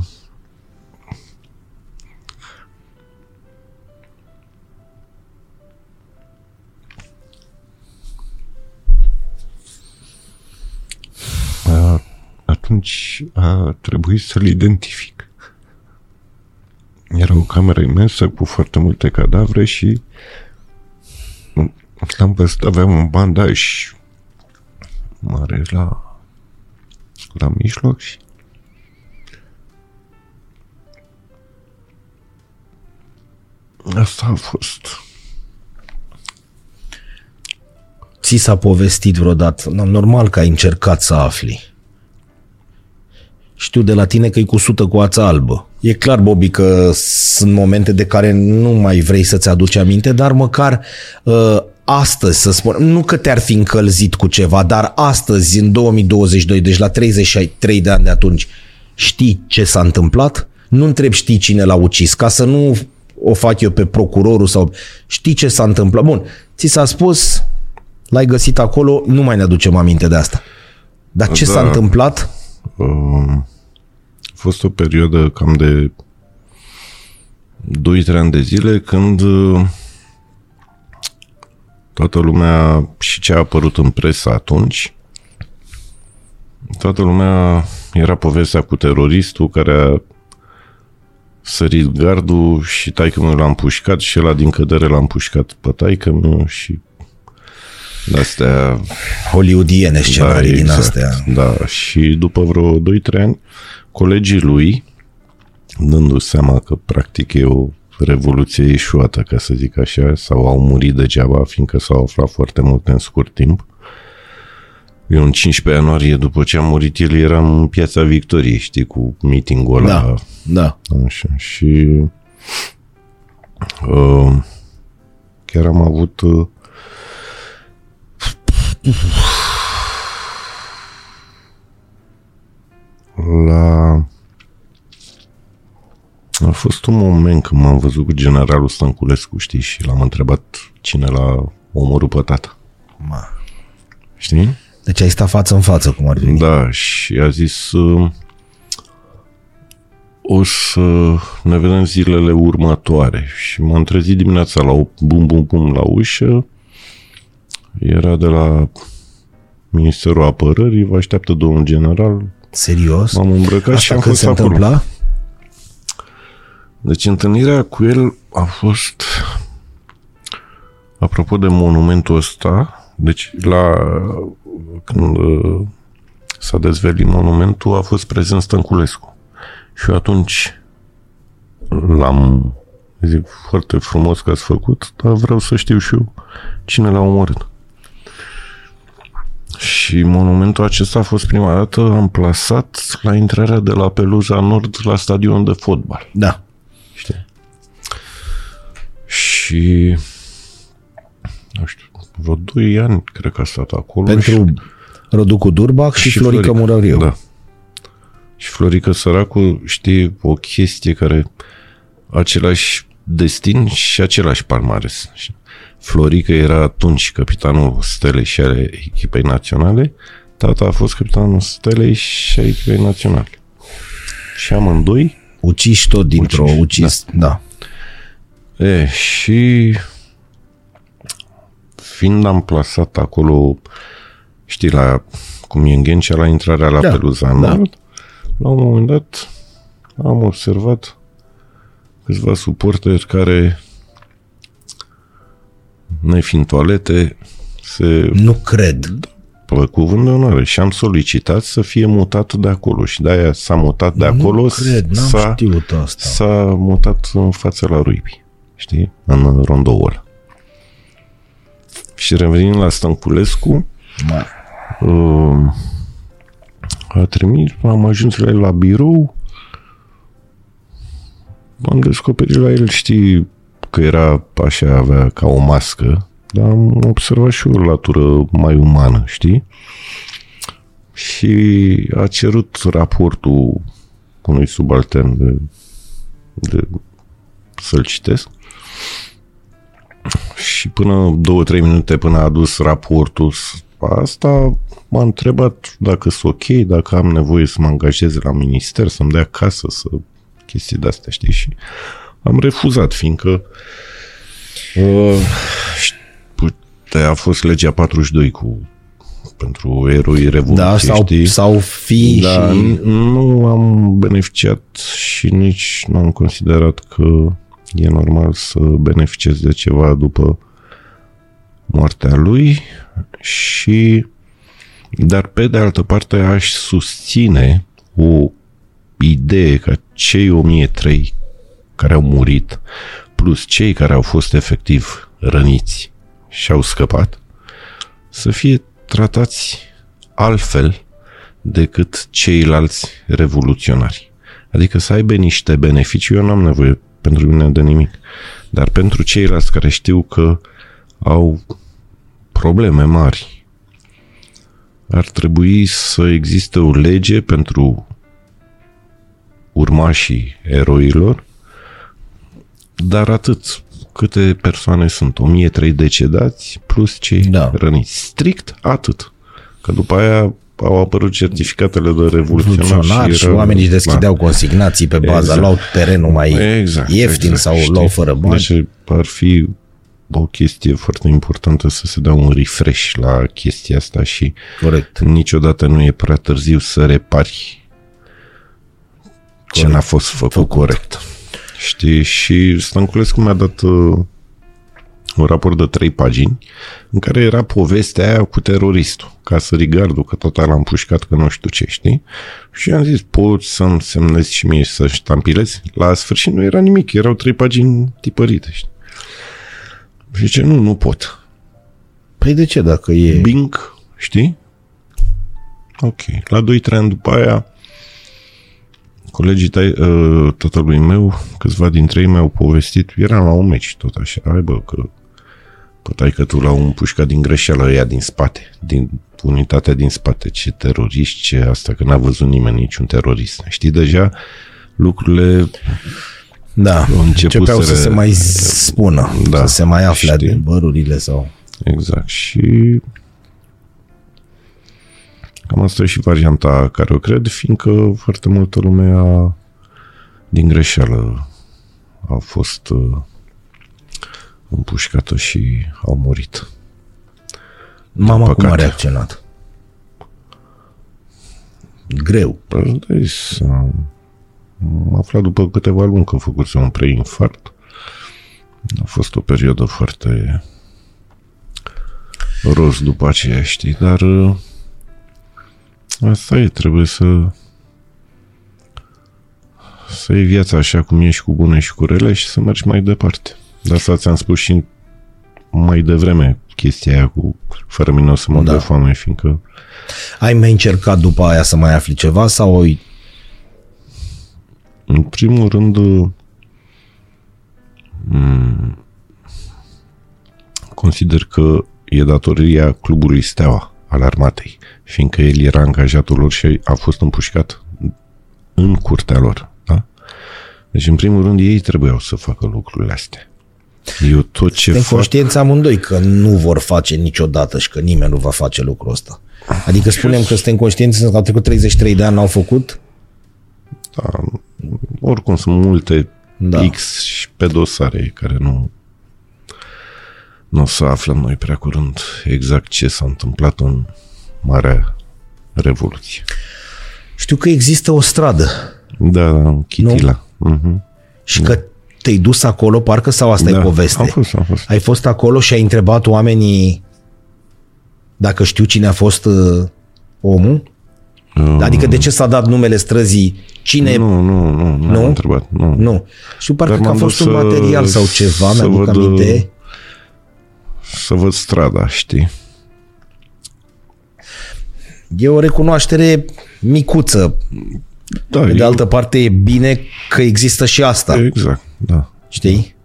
a, atunci a trebuit să-l identific. Era o cameră imensă cu foarte multe cadavre și l-am văzut, aveam un bandaj mare la, la mijloc și asta a fost. Ți s-a povestit vreodată? No, normal că ai încercat să afli. Știu de la tine că e cu sută cu ața albă. E clar, Bobby, că sunt momente de care nu mai vrei să-ți aduci aminte, dar măcar uh, astăzi, să spun, nu că te-ar fi încălzit cu ceva, dar astăzi, în 2022, deci la 33 de ani de atunci, știi ce s-a întâmplat? Nu întreb știi cine l-a ucis, ca să nu o fac eu pe procurorul sau știi ce s-a întâmplat. Bun, ți s-a spus, l-ai găsit acolo, nu mai ne aducem aminte de asta. Dar ce Da. s-a întâmplat? Uh, a fost o perioadă cam de 2-3 ani de zile când uh, toată lumea și ce a apărut în presă atunci toată lumea era povestea cu teroristul care a sărit gardul și taică meu l-a împușcat și ăla din cădere l-a împușcat pe taică meu și de-astea Hollywoodiene scenarii din astea. Da, și după vreo 2-3 ani, colegii lui, dându-se seama că practic e o revoluție ieșuată, ca să zic așa, sau au murit degeaba, fiindcă s-au aflat foarte multe în scurt timp. Eu în 15 ianuarie, după ce a murit el, eram în piața Victoriei, știi, cu meeting-ul ăla. Da, da. Așa, și uh, chiar am avut uh, la a fost un moment când m-am văzut cu generalul Stănculescu, știi, și l-am întrebat cine l-a omorât pe tata. Ma. Știi? Deci ai stat față în față, cum ar veni. Da, și a zis uh, o să ne vedem zilele următoare. Și m-am trezit dimineața la o bum bum bum la ușă. Era de la Ministerul Apărării, vă așteaptă domnul general. Serios? M-am îmbrăcat și Asta am când fost se acolo. întâmpla? Deci întâlnirea cu el a fost apropo de monumentul ăsta, deci la când uh, s-a dezvelit monumentul a fost prezent Stănculescu. Și eu atunci l-am zic foarte frumos că ați făcut, dar vreau să știu și eu cine l-a omorât. Și monumentul acesta a fost prima dată amplasat la intrarea de la Peluza Nord la stadionul de fotbal. Da. Știi? Și nu știu, vreo 2 ani cred că a stat acolo. Pentru și, Răducu Durbac și, și Florica Murariu. Da. Și Florica Săracu știe o chestie care același destin și același palmares. Florica era atunci capitanul Stelei și ale echipei naționale, tata a fost capitanul Stelei și a echipei naționale. Și amândoi Uciși tot dintr-o, Uciși, ucis, da. E, și fiind amplasat acolo, știi, la, cum e în Ghencea, la intrarea la Da, Peluza da. Nord, la un moment dat am observat câțiva suporteri care, nefiind toalete, se Nu cred. Pe cuvânt de onoare, și am solicitat să fie mutat de acolo și de-aia s-a mutat de acolo, nu cred, n-am s-a, știut asta. s-a mutat în fața la Ruibi, știi, în rondoul Și revenind la Stănculescu, Ma. uh, a trimis, am ajuns la el la birou, am descoperit la el, știi, că era așa, avea ca o mască, dar am observat și o latură mai umană, știi? Și a cerut raportul unui subaltern de, de să-l citesc. Și până două-trei minute până a adus raportul asta, m-a întrebat dacă sunt ok, dacă am nevoie să mă angajez la minister, să-mi dea casă, să chestii de-astea, știi? Și am refuzat, fiindcă uh, uite, a fost legea 42 cu pentru eroi revoluției, Da, sau, știi? sau fi Da, și... nu am beneficiat și nici nu am considerat că e normal să beneficiez de ceva după moartea lui și dar pe de altă parte aș susține o idee că cei 1003 care au murit plus cei care au fost efectiv răniți și au scăpat să fie tratați altfel decât ceilalți revoluționari. Adică să aibă niște beneficii, eu n-am nevoie pentru mine de nimic, dar pentru ceilalți care știu că au probleme mari, ar trebui să existe o lege pentru urmașii eroilor, dar atât. Câte persoane sunt? 1003 decedați plus cei Da. răniți. Strict atât. Că după aia au apărut certificatele de revoluționari Funcționari și, era- oamenii își deschideau consignații pe bază, Exact. luau terenul mai exact, ieftin exact, sau știi? luau fără bani. Deci ar fi o chestie foarte importantă să se dea un refresh la chestia asta și Corect. niciodată nu e prea târziu să repari ce Corect. n-a fost făcut, Făcut. corect. Știi? Și Stănculescu mi-a dat uh, un raport de trei pagini în care era povestea aia cu teroristul, ca să rigardul, că tot l-am pușcat, că nu știu ce, știi? Și am zis, poți să-mi semnezi și mie să ștampilezi? La sfârșit nu era nimic, erau trei pagini tipărite, știi? Și zice, nu, nu pot. Păi de ce dacă e... Bing, știi? Ok. La 2-3 ani după aia, colegii tăi, uh, tatălui meu, câțiva dintre ei mi-au povestit, eram la un meci tot așa, hai bă, că pătai că tu la un pușca din greșeală ăia din spate, din unitatea din spate, ce teroriști, ce asta, că n-a văzut nimeni niciun terorist. Știi, deja lucrurile Da, începuseră- începeau să se mai spună, Da, să se mai afle știi. adevărurile sau... Exact. Și cam asta e și varianta care o cred, fiindcă foarte multă lume a, din greșeală a fost uh, împușcată și au murit. Mama cum a păcate. reacționat? Greu. Îți dai seama. Am aflat după câteva luni că făcuse un preinfarct. A fost o perioadă foarte roz după aceea, știi, dar uh, asta e, trebuie să să iei viața așa cum e și cu bune și cu rele și să mergi mai departe. De asta ți-am spus și mai devreme chestia aia cu fără mine o să mă Da. da. de foame, fiindcă Ai mai încercat după aia să mai afli ceva sau ai- În primul rând, m, consider că e datoria clubului Steaua al armatei, fiindcă el era angajatul lor și a fost împușcat în curtea lor. Da? Deci, în primul rând, ei trebuiau să facă lucrurile astea. Eu tot ce suntem fac... conștienți amândoi că nu vor face niciodată și că nimeni nu va face lucrul ăsta? Adică spunem că suntem conștienți că au trecut 33 de ani, n-au făcut? Da, oricum sunt multe Da. da. X și pe dosare care nu nu o să aflăm noi prea curând exact ce s-a întâmplat în Marea Revoluție. Știu că există o stradă Da, în Chitila. Mhm. și că te-ai dus acolo, parcă sau asta Da, e poveste? am fost, am fost. Ai fost acolo și ai întrebat oamenii Dacă știu cine a fost uh, omul? Uh, Adică de ce s-a dat numele străzii? Cine... Nu, nu, nu, nu, Nu? am întrebat. Nu. Nu. Și parcă Dar că a m-am fost dus un să- material sau ceva, să mi-aduc văd, aminte. Să văd strada, știi? E o recunoaștere micuță. Da, Pe de eu- altă parte e bine că există și asta, Exact, da. știi?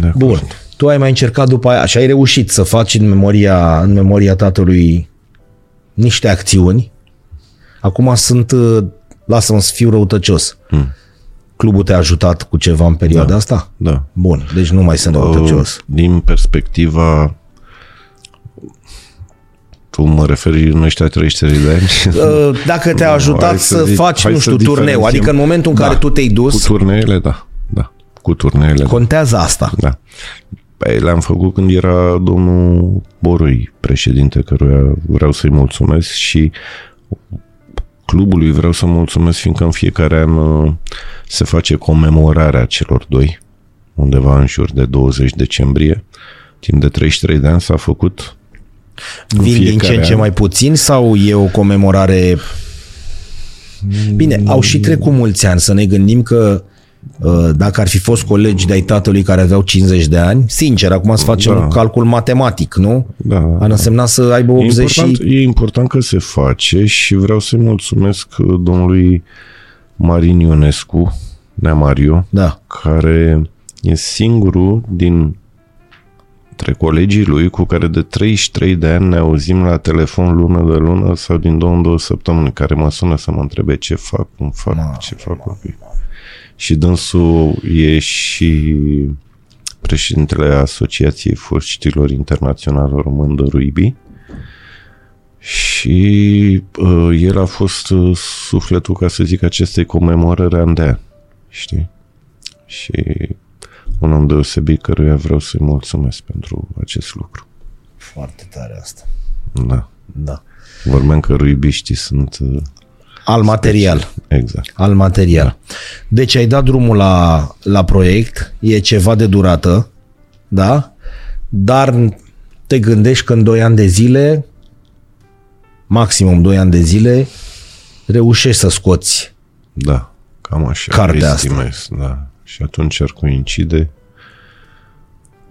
De Bun. acord. Tu ai mai încercat după aia și ai reușit să faci în memoria, în memoria tatălui niște acțiuni. Acum sunt, uh, lasă-mă să fiu răutăcios. Hmm. Clubul te-a ajutat cu ceva în perioada asta? Da. Bun, deci nu mai sunt răutăcios. Din perspectiva tu mă referi în ăștia 33 de ani? Uh, Dacă te-a Nu, ajutat hai să, zic- faci, hai nu să știu, turneu, diferențiem. adică în momentul în care Da. tu te-ai Cu dus, turneele, da. Da. Cu turneele, da. contează asta. da. Păi le-am făcut când era domnul Borui, președinte, căruia vreau să-i mulțumesc și clubului vreau să mulțumesc, fiindcă în fiecare an uh, se face comemorarea celor doi, undeva în jur de 20 decembrie. Timp de 33 de ani s-a făcut Vin din fiecare ce în ce an. mai puțin sau e o comemorare... Bine, au și trecut mulți ani, să ne gândim că uh, dacă ar fi fost colegi de-ai tatălui care aveau 50 de ani, sincer, acum să facem Da. un calcul matematic, nu? Da. Ar însemna să aibă E 80 important, și... e important că se face și vreau să-i mulțumesc uh, domnului Marin Ionescu, Neamariu, Da. care e singurul din între colegii lui cu care de 33 de ani ne auzim la telefon lună de lună sau din două în două săptămâni, care mă sună să mă întrebe ce fac, cum fac, Ma, ce fac copii. Și dânsul e și președintele Asociației Forștilor Internaționale Român de Ruibi și uh, el a fost uh, sufletul, ca să zic, acestei comemorări an de an, știi? Și un om deosebit căruia vreau să-i mulțumesc pentru acest lucru. Foarte tare asta. Da. Da. Vorbeam că ruibiștii sunt... uh, Al material. Exact. Al material. Deci ai dat drumul la, la proiect, e ceva de durată, da? Dar te gândești că în 2 ani de zile, maximum 2 ani de zile, reușești să scoți. Da. Cam așa. Cartea asta. estimez, Da. Și atunci ar coincide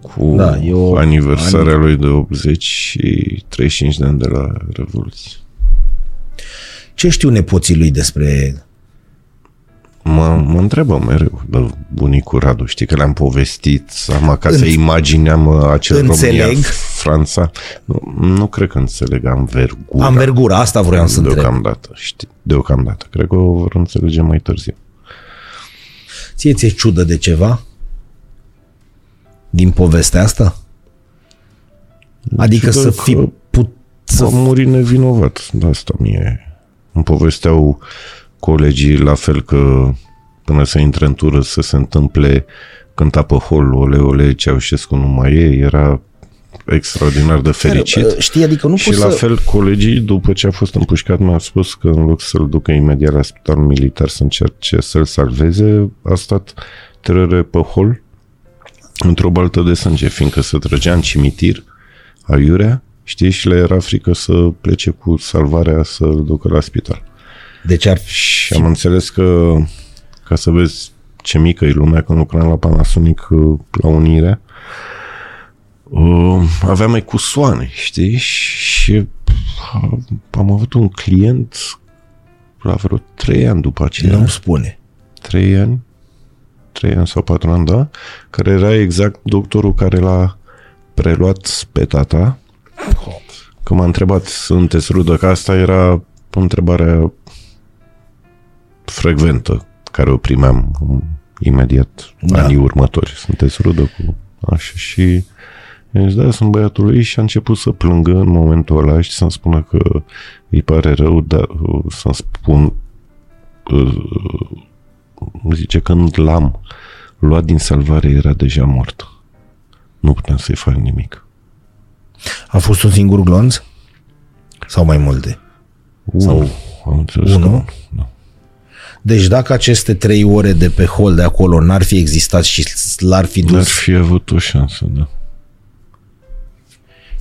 cu Da, e o- aniversarea lui de 80 și 35 de ani de la Revoluție. Ce știu nepoții lui despre... Mă, mă întrebă mereu de bunicul Radu, știi că le-am povestit, am acasă Înț- imagineam uh, acel Înțeleg. România, Franța. Nu, nu cred că înțeleg învergura. Anvergura, asta vreau să întreb. Deocamdată, știi, deocamdată. Cred că o vor înțelege mai târziu. Ție ți-e ciudă de ceva? Din povestea asta? Adică Ciudă să fi că put... Să Să... muri nevinovat, de asta mie îmi povesteau colegii la fel că până să intre în tură să se întâmple cânta pe hol, ole, ole, Ceaușescu nu mai e, era extraordinar de fericit. Știi, adică nu Și poți la să... fel colegii, după ce a fost împușcat, mi-au spus că în loc să-l ducă imediat la spitalul militar să încerce să-l salveze, a stat trăre pe hol într-o baltă de sânge, fiindcă se trăgea în cimitir, aiurea, știi, și le era frică să plece cu salvarea să-l ducă la spital. Deci ar Și am înțeles că, ca să vezi ce mică e lumea, când lucram la Panasonic uh, la Unirea, uh, aveam mai cu soane, știi? Și uh, am avut un client la vreo trei ani după aceea. nu spune. Trei ani? Trei ani sau patru ani, da? Care era exact doctorul care l-a preluat pe tata. Că m-a întrebat, sunteți rudă? Că asta era întrebarea frecventă care o primeam imediat Da. da. anii următori. Sunteți rudă cu așa și i-am zis, da, sunt băiatul lui și a început să plângă în momentul ăla și să-mi spună că îi pare rău dar, să-mi spun zice că când l-am luat din salvare era deja mort. Nu puteam să-i fac nimic. A fost un singur glonț? Sau mai multe? Sau am înțeles Unu? că nu. Da. Deci dacă aceste trei ore de pe hol de acolo n-ar fi existat și l-ar fi N-ar dus, fi avut o șansă, da.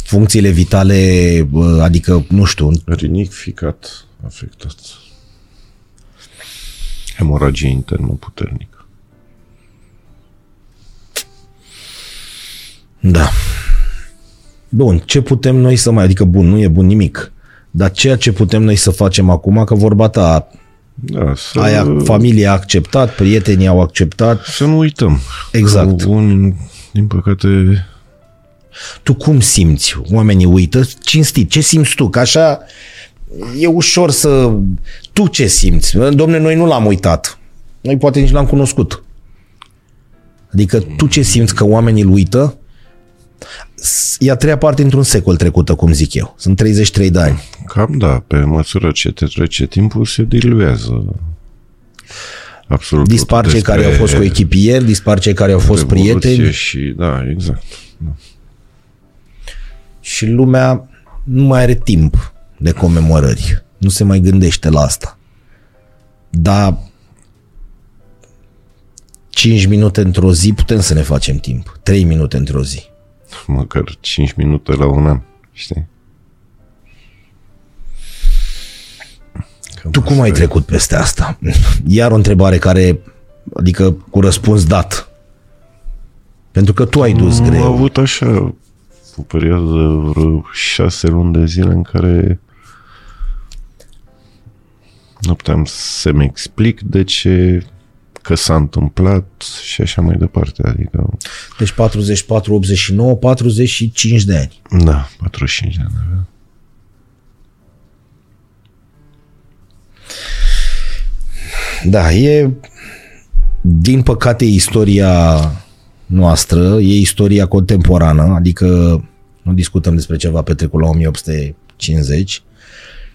funcțiile vitale, uh, adică, nu știu, Rinic ficat afectat. Hemoragie internă puternică. Da. Bun, ce putem noi să mai, adică bun, nu e bun nimic, dar ceea ce putem noi să facem acum, că vorba ta, Da, să, aia, familia a acceptat, prietenii au acceptat, să nu uităm. Exact. Că unii, din păcate, tu cum simți? Oamenii uită, cinstit, ce simți tu? Că așa e ușor să... Tu ce simți? Domne, noi nu l-am uitat. Noi poate nici l-am cunoscut. Adică tu ce simți că oamenii îl uită? S- E a treia parte într-un secol trecută, cum zic eu. Sunt 33 de ani. cam da, pe măsură ce te trece timpul, se diluează. Absolut. Dispar tot cei care au despre fost cu echipieri, dispar cei care au fost revoluție prieteni Și, da, exact. și lumea nu mai are timp de comemorări. Nu se mai gândește la asta. Dar 5 minute într-o zi putem să ne facem timp. 3 minute într-o zi. Măcar 5 minute la un an, știi? Cam Tu cum ai asta e. trecut peste asta? Iar o întrebare care, adică cu răspuns dat. Pentru că tu ai dus Am greu. avut așa o perioadă vreo șase luni de zile în care nu puteam să-mi explic de ce că s-a întâmplat și așa mai departe. Adică, Deci 44, 89, 45 de ani. da, 45 de ani. avea. Da, e din păcate istoria noastră, e istoria contemporană, adică nu discutăm despre ceva petrecut la 1850.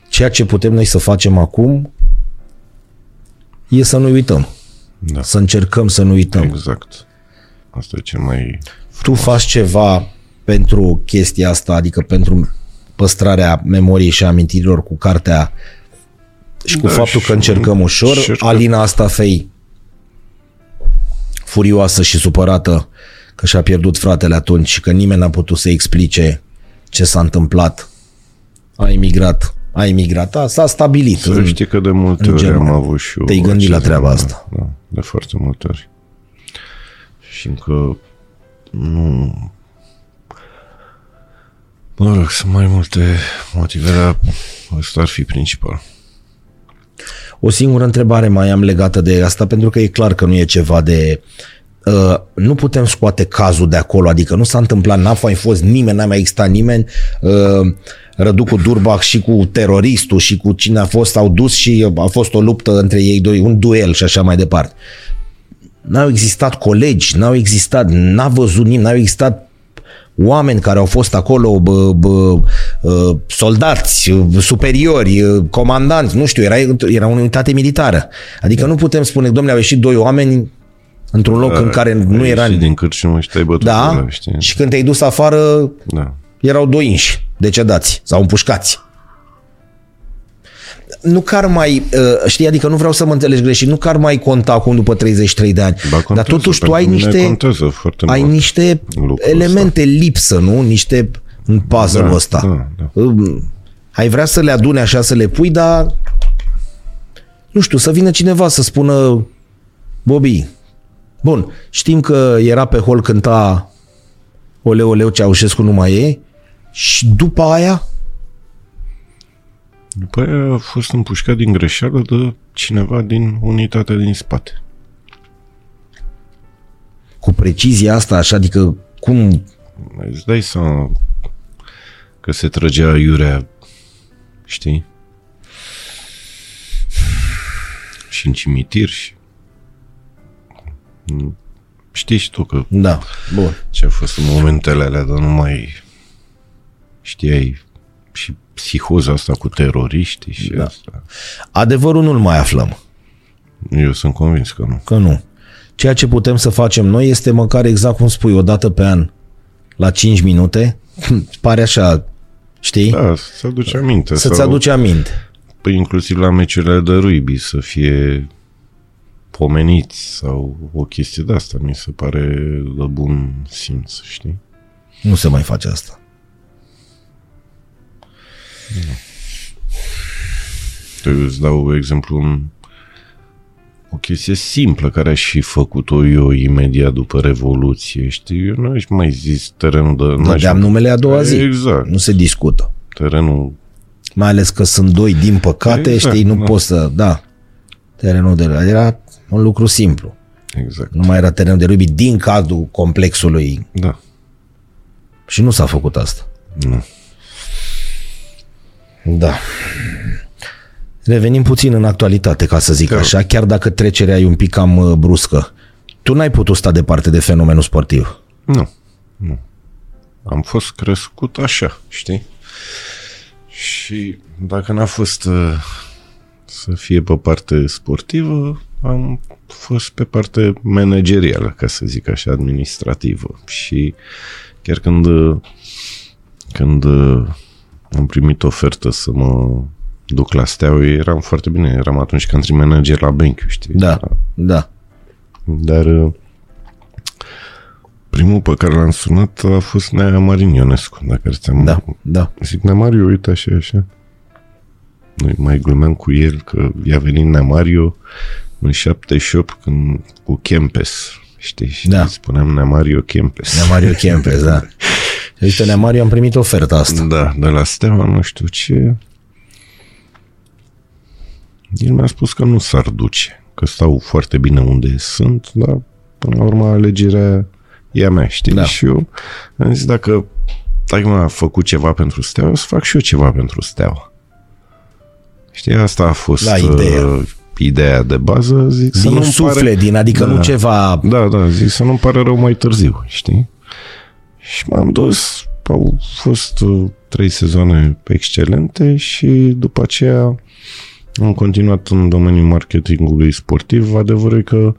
Ceea ce putem noi să facem acum e să nu uităm, Da, să încercăm să nu uităm. exact. Asta e cel mai... Tu faci ceva pentru chestia asta, adică pentru păstrarea memoriei și amintirilor cu cartea și cu Da, faptul și că încercăm ușor. încercăm. Alina asta fei furioasă și supărată că și-a pierdut fratele atunci și că nimeni n-a putut să explice ce s-a întâmplat. A emigrat. A emigrat. A, s-a stabilit. Să în- știi că de multe în ori am Germania. avut și eu Te-ai gândit la acest treaba gând, asta. Da, de foarte multe ori. Și încă nu... Mă rog, sunt mai multe motive, dar ăsta ar fi principal. O singură întrebare mai am legată de asta, pentru că e clar că nu e ceva de... Uh, nu putem scoate cazul de acolo, adică nu s-a întâmplat, n-a mai fost nimeni, n-a mai existat nimeni. Uh, Rădu cu Durbach și cu teroristul și cu cine a fost, au dus și a fost o luptă între ei doi, un duel și așa mai departe. N-au existat colegi, n-au existat, n-a văzut nimeni, n-au existat oameni care au fost acolo, bă, bă, uh, soldați, uh, superiori, uh, comandanți, nu știu, era, era o unitate militară. Adică nu putem spune, domnule, au ieșit doi oameni într-un loc în care nu Ai era... ieșit din cârciumă și te-ai bătut Da, ăla, știi? și când te-ai dus afară, Da. erau doi inși decedați sau împușcați. Nu că ar mai, uh, știi, adică nu vreau să mă înțelegi greșit, nu că ar mai conta acum după 33 de ani, Ba, dar contează, totuși tu ai pentru mine niște, Contează foarte ai mult. niște lucrul elemente lipsă, nu? Niște în puzzle-ul Da, ăsta. da, da. Um, Ai vrea să le adune așa, să le pui, dar nu știu, să vină cineva să spună Bobby, bun, știm că era pe hol cânta Oleu, oleu, Ceaușescu nu mai e și după aia După aia a fost împușcat din greșeală de cineva din unitatea din spate. cu precizia asta, așa, adică cum Îți dai seama că se trăgea iurea, știi? Și în cimitir și... Știi și tu că Da, bun. ce a fost în momentele alea, dar nu mai știai și psihoza asta cu teroriștii și Da. da. asta. Adevărul nu-l mai aflăm, Eu sunt convins că nu. că nu. Ceea ce putem să facem noi este măcar exact cum spui, o dată pe an, la 5 minute, pare așa, știi? Da, să-ți aduce aminte. Să-ți sau- aduce aminte. Păi inclusiv la meciurile de rugby să fie pomeniți sau o chestie de asta mi se pare de bun simț, știi? Nu se mai face asta. Eu îți dau exemplu un, o chestie simplă care aș și făcut-o eu imediat după Revoluție, știi? Eu nu aș mai zis terenul de... n-aș- Dădeam numele a doua zi. Exact. Nu se discută. Terenul Mai ales că sunt doi, din păcate, Exact, știi, nu da. poți să... Da. Terenul de la... Era un lucru simplu. Exact. Nu mai era terenul de rugby din cadrul complexului Da. și nu s-a făcut asta. Nu. Da. Revenim puțin în actualitate, ca să zic Te rog. așa, chiar dacă trecerea e un pic cam uh, bruscă. Tu n-ai putut sta departe de fenomenul sportiv. Nu. Nu. Am fost crescut așa, știi? Și dacă n-a fost uh, să fie pe parte sportivă, am fost pe parte managerială, ca să zic așa, administrativă. Și chiar când, uh, când uh, am primit ofertă să mă duc la Steaua, eu eram foarte bine. Eram atunci country manager la Benchiu, știi? Da, da. Dar uh, primul pe care l-am sunat a fost Nea Marin Ionescu, dacă ți-am... Da, da. Zic, Nea Mario, uite așa, așa. Noi mai glumeam cu el că i-a venit Nea Mario în 78 când, cu Kempes, știi? Și Da. spuneam Nea Mario Kempes. Nea Mario Kempes, da. Uite, Nea Mario, am primit oferta asta. Da, de la Steaua, nu știu ce. El mi-a spus că nu s-ar duce, că stau foarte bine unde sunt, dar până la urmă alegerea e a mea, știi? Da. Și eu am zis, dacă dacă m-a făcut ceva pentru Steaua, o să fac și eu ceva pentru Steaua. Știi, asta a fost Da, ideea. Uh, ideea de bază. Zic, să Din nu-mi suflet, pare... din, adică Da. nu ceva... Da, da, zic să nu-mi pare rău mai târziu, știi? Și m-am dus, au fost uh, trei sezoane excelente și după aceea am continuat în domeniul marketingului sportiv. Adevărul e că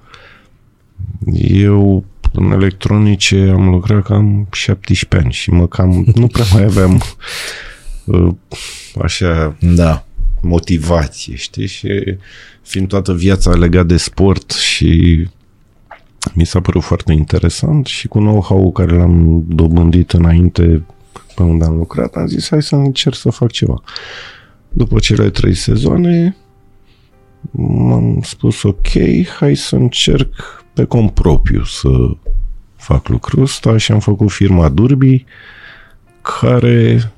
eu în electronice am lucrat cam 17 ani și mă cam nu prea mai aveam uh, așa Da. motivație, știi? Și fiind toată viața legat de sport și mi s-a părut foarte interesant și cu know-how care l-am dobândit înainte pe unde am lucrat, am zis hai să încerc să fac ceva. După cele trei sezoane m-am spus ok, hai să încerc pe cont propriu să fac lucrul ăsta și am făcut firma Durbi care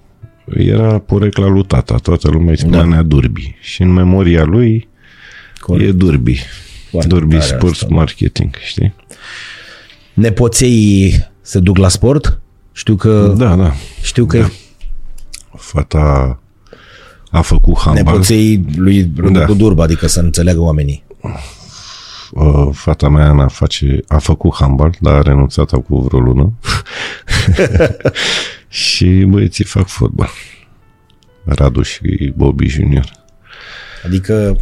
era porecla lui tata, toată lumea îi spunea Da. Nea Durbi și în memoria lui Corect. e Durbi. Foarte Durbi tare Sports asta, da. Marketing, știi? Nepoței se duc la sport? Știu că, Da, da. știu că Da. Fata a făcut handbal. nepoței lui Râdu Da. Durba, adică să înțeleagă oamenii. Uh, Fata mea, Ana, face, a făcut handbal, dar a renunțat acum vreo lună. și băieții fac fotbal. Radu și Bobby Junior. Adică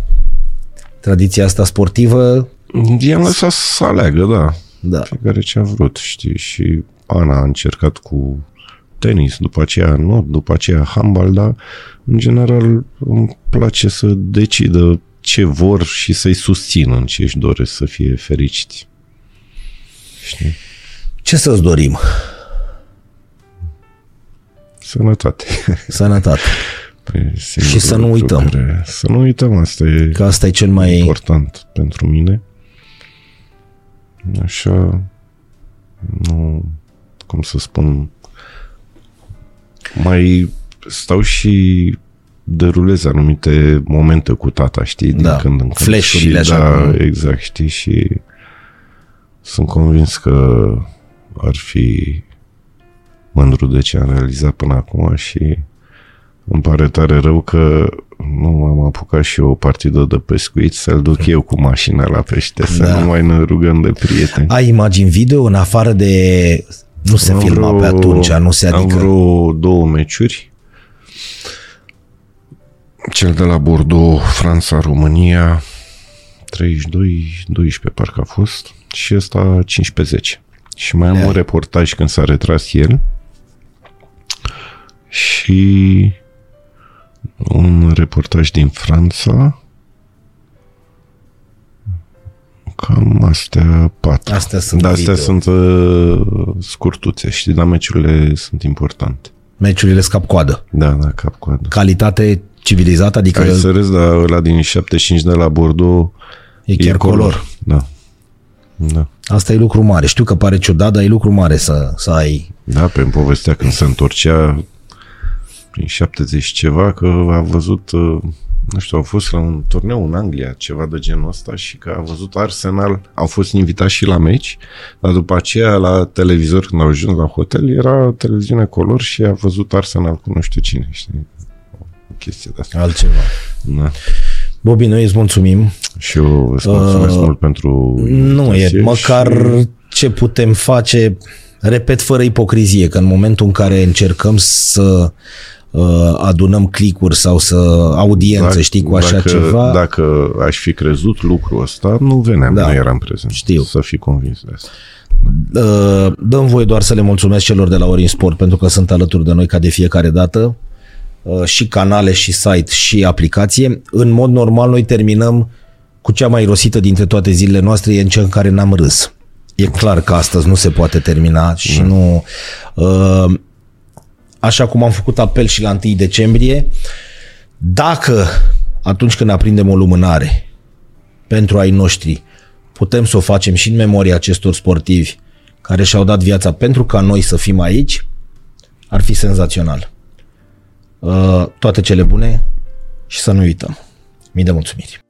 tradiția asta sportivă, I-am lăsat să aleagă, da. da. Fiecare ce a vrut, știi? Și Ana a încercat cu tenis, după aceea nu, după aceea handbal, dar în general îmi place să decidă ce vor și să-i susțin în ce își doresc să fie fericiți. Știi? Ce să-ți dorim? Sănătate. Sănătate. E singurul Și să nu lucru uităm. Care... Să nu uităm, asta e Că asta e cel mai... important pentru mine. Așa, nu, cum să spun, mai stau și derulez anumite momente cu tata, știi, din Da, când în când. flash-urile și, așa, Da, nu? exact, știi, și sunt convins că ar fi mândru de ce am realizat până acum și îmi pare tare rău că nu am apucat și eu o partidă de pescuit să-l duc eu cu mașina la pește, să Da. nu mai ne rugăm de prieteni. Ai imagini video în afară de... Nu se Am filma pe atunci, nu se Am adică... vreo două meciuri. Cel de la Bordeaux, Franța-România, 32, 12 parcă a fost, și ăsta 15-10. Și mai am Da. un reportaj când s-a retras el și un reportaj din Franța. Cam astea patru. Astea sunt Dar astea video. sunt uh, scurtuțe, știi, dar meciurile sunt importante. Meciurile scap coadă. Da, da, cap-coadă. Calitate civilizată, adică Ai să râzi, dar ăla din 75 de la Bordeaux e chiar color. Da. Da. Asta e lucru mare. Știu că pare ciudat, dar e lucru mare să, să ai. Da, pe îmi povestea când se întorcea prin 70 ceva că a văzut, uh, nu știu, au fost la un turneu în Anglia, ceva de genul ăsta și că a văzut Arsenal, au fost invitați și la meci, dar după aceea la televizor când au ajuns la hotel era televiziune color și a văzut Arsenal cu nu știu cine, știi? O chestie de asta. Altceva. Da. Bobi, noi îți mulțumim. Și eu îți mulțumesc Uh, mult pentru Nu e, invitație măcar și- ce putem face, repet, fără ipocrizie, că în momentul în care încercăm să uh, adunăm clicuri sau să audiență, știi, cu așa dacă, ceva, Dacă aș fi crezut lucrul ăsta, nu veneam, Da. nu eram prezent. Știu. Să fii convins de asta. Uh, dăm voie doar să le mulțumesc celor de la Orin Sport pentru că sunt alături de noi ca de fiecare dată uh, și canale și site și aplicație. În mod normal noi terminăm cu cea mai rosită dintre toate zilele noastre e în cea în care n-am râs. E clar că astăzi nu se poate termina și nu... Uh, așa cum am făcut apel și la 1 decembrie, dacă atunci când aprindem o lumânare pentru ai noștri, putem să o facem și în memoria acestor sportivi care și-au dat viața pentru ca noi să fim aici, ar fi senzațional. Uh, Toate cele bune și să nu uităm. Mii de mulțumiri.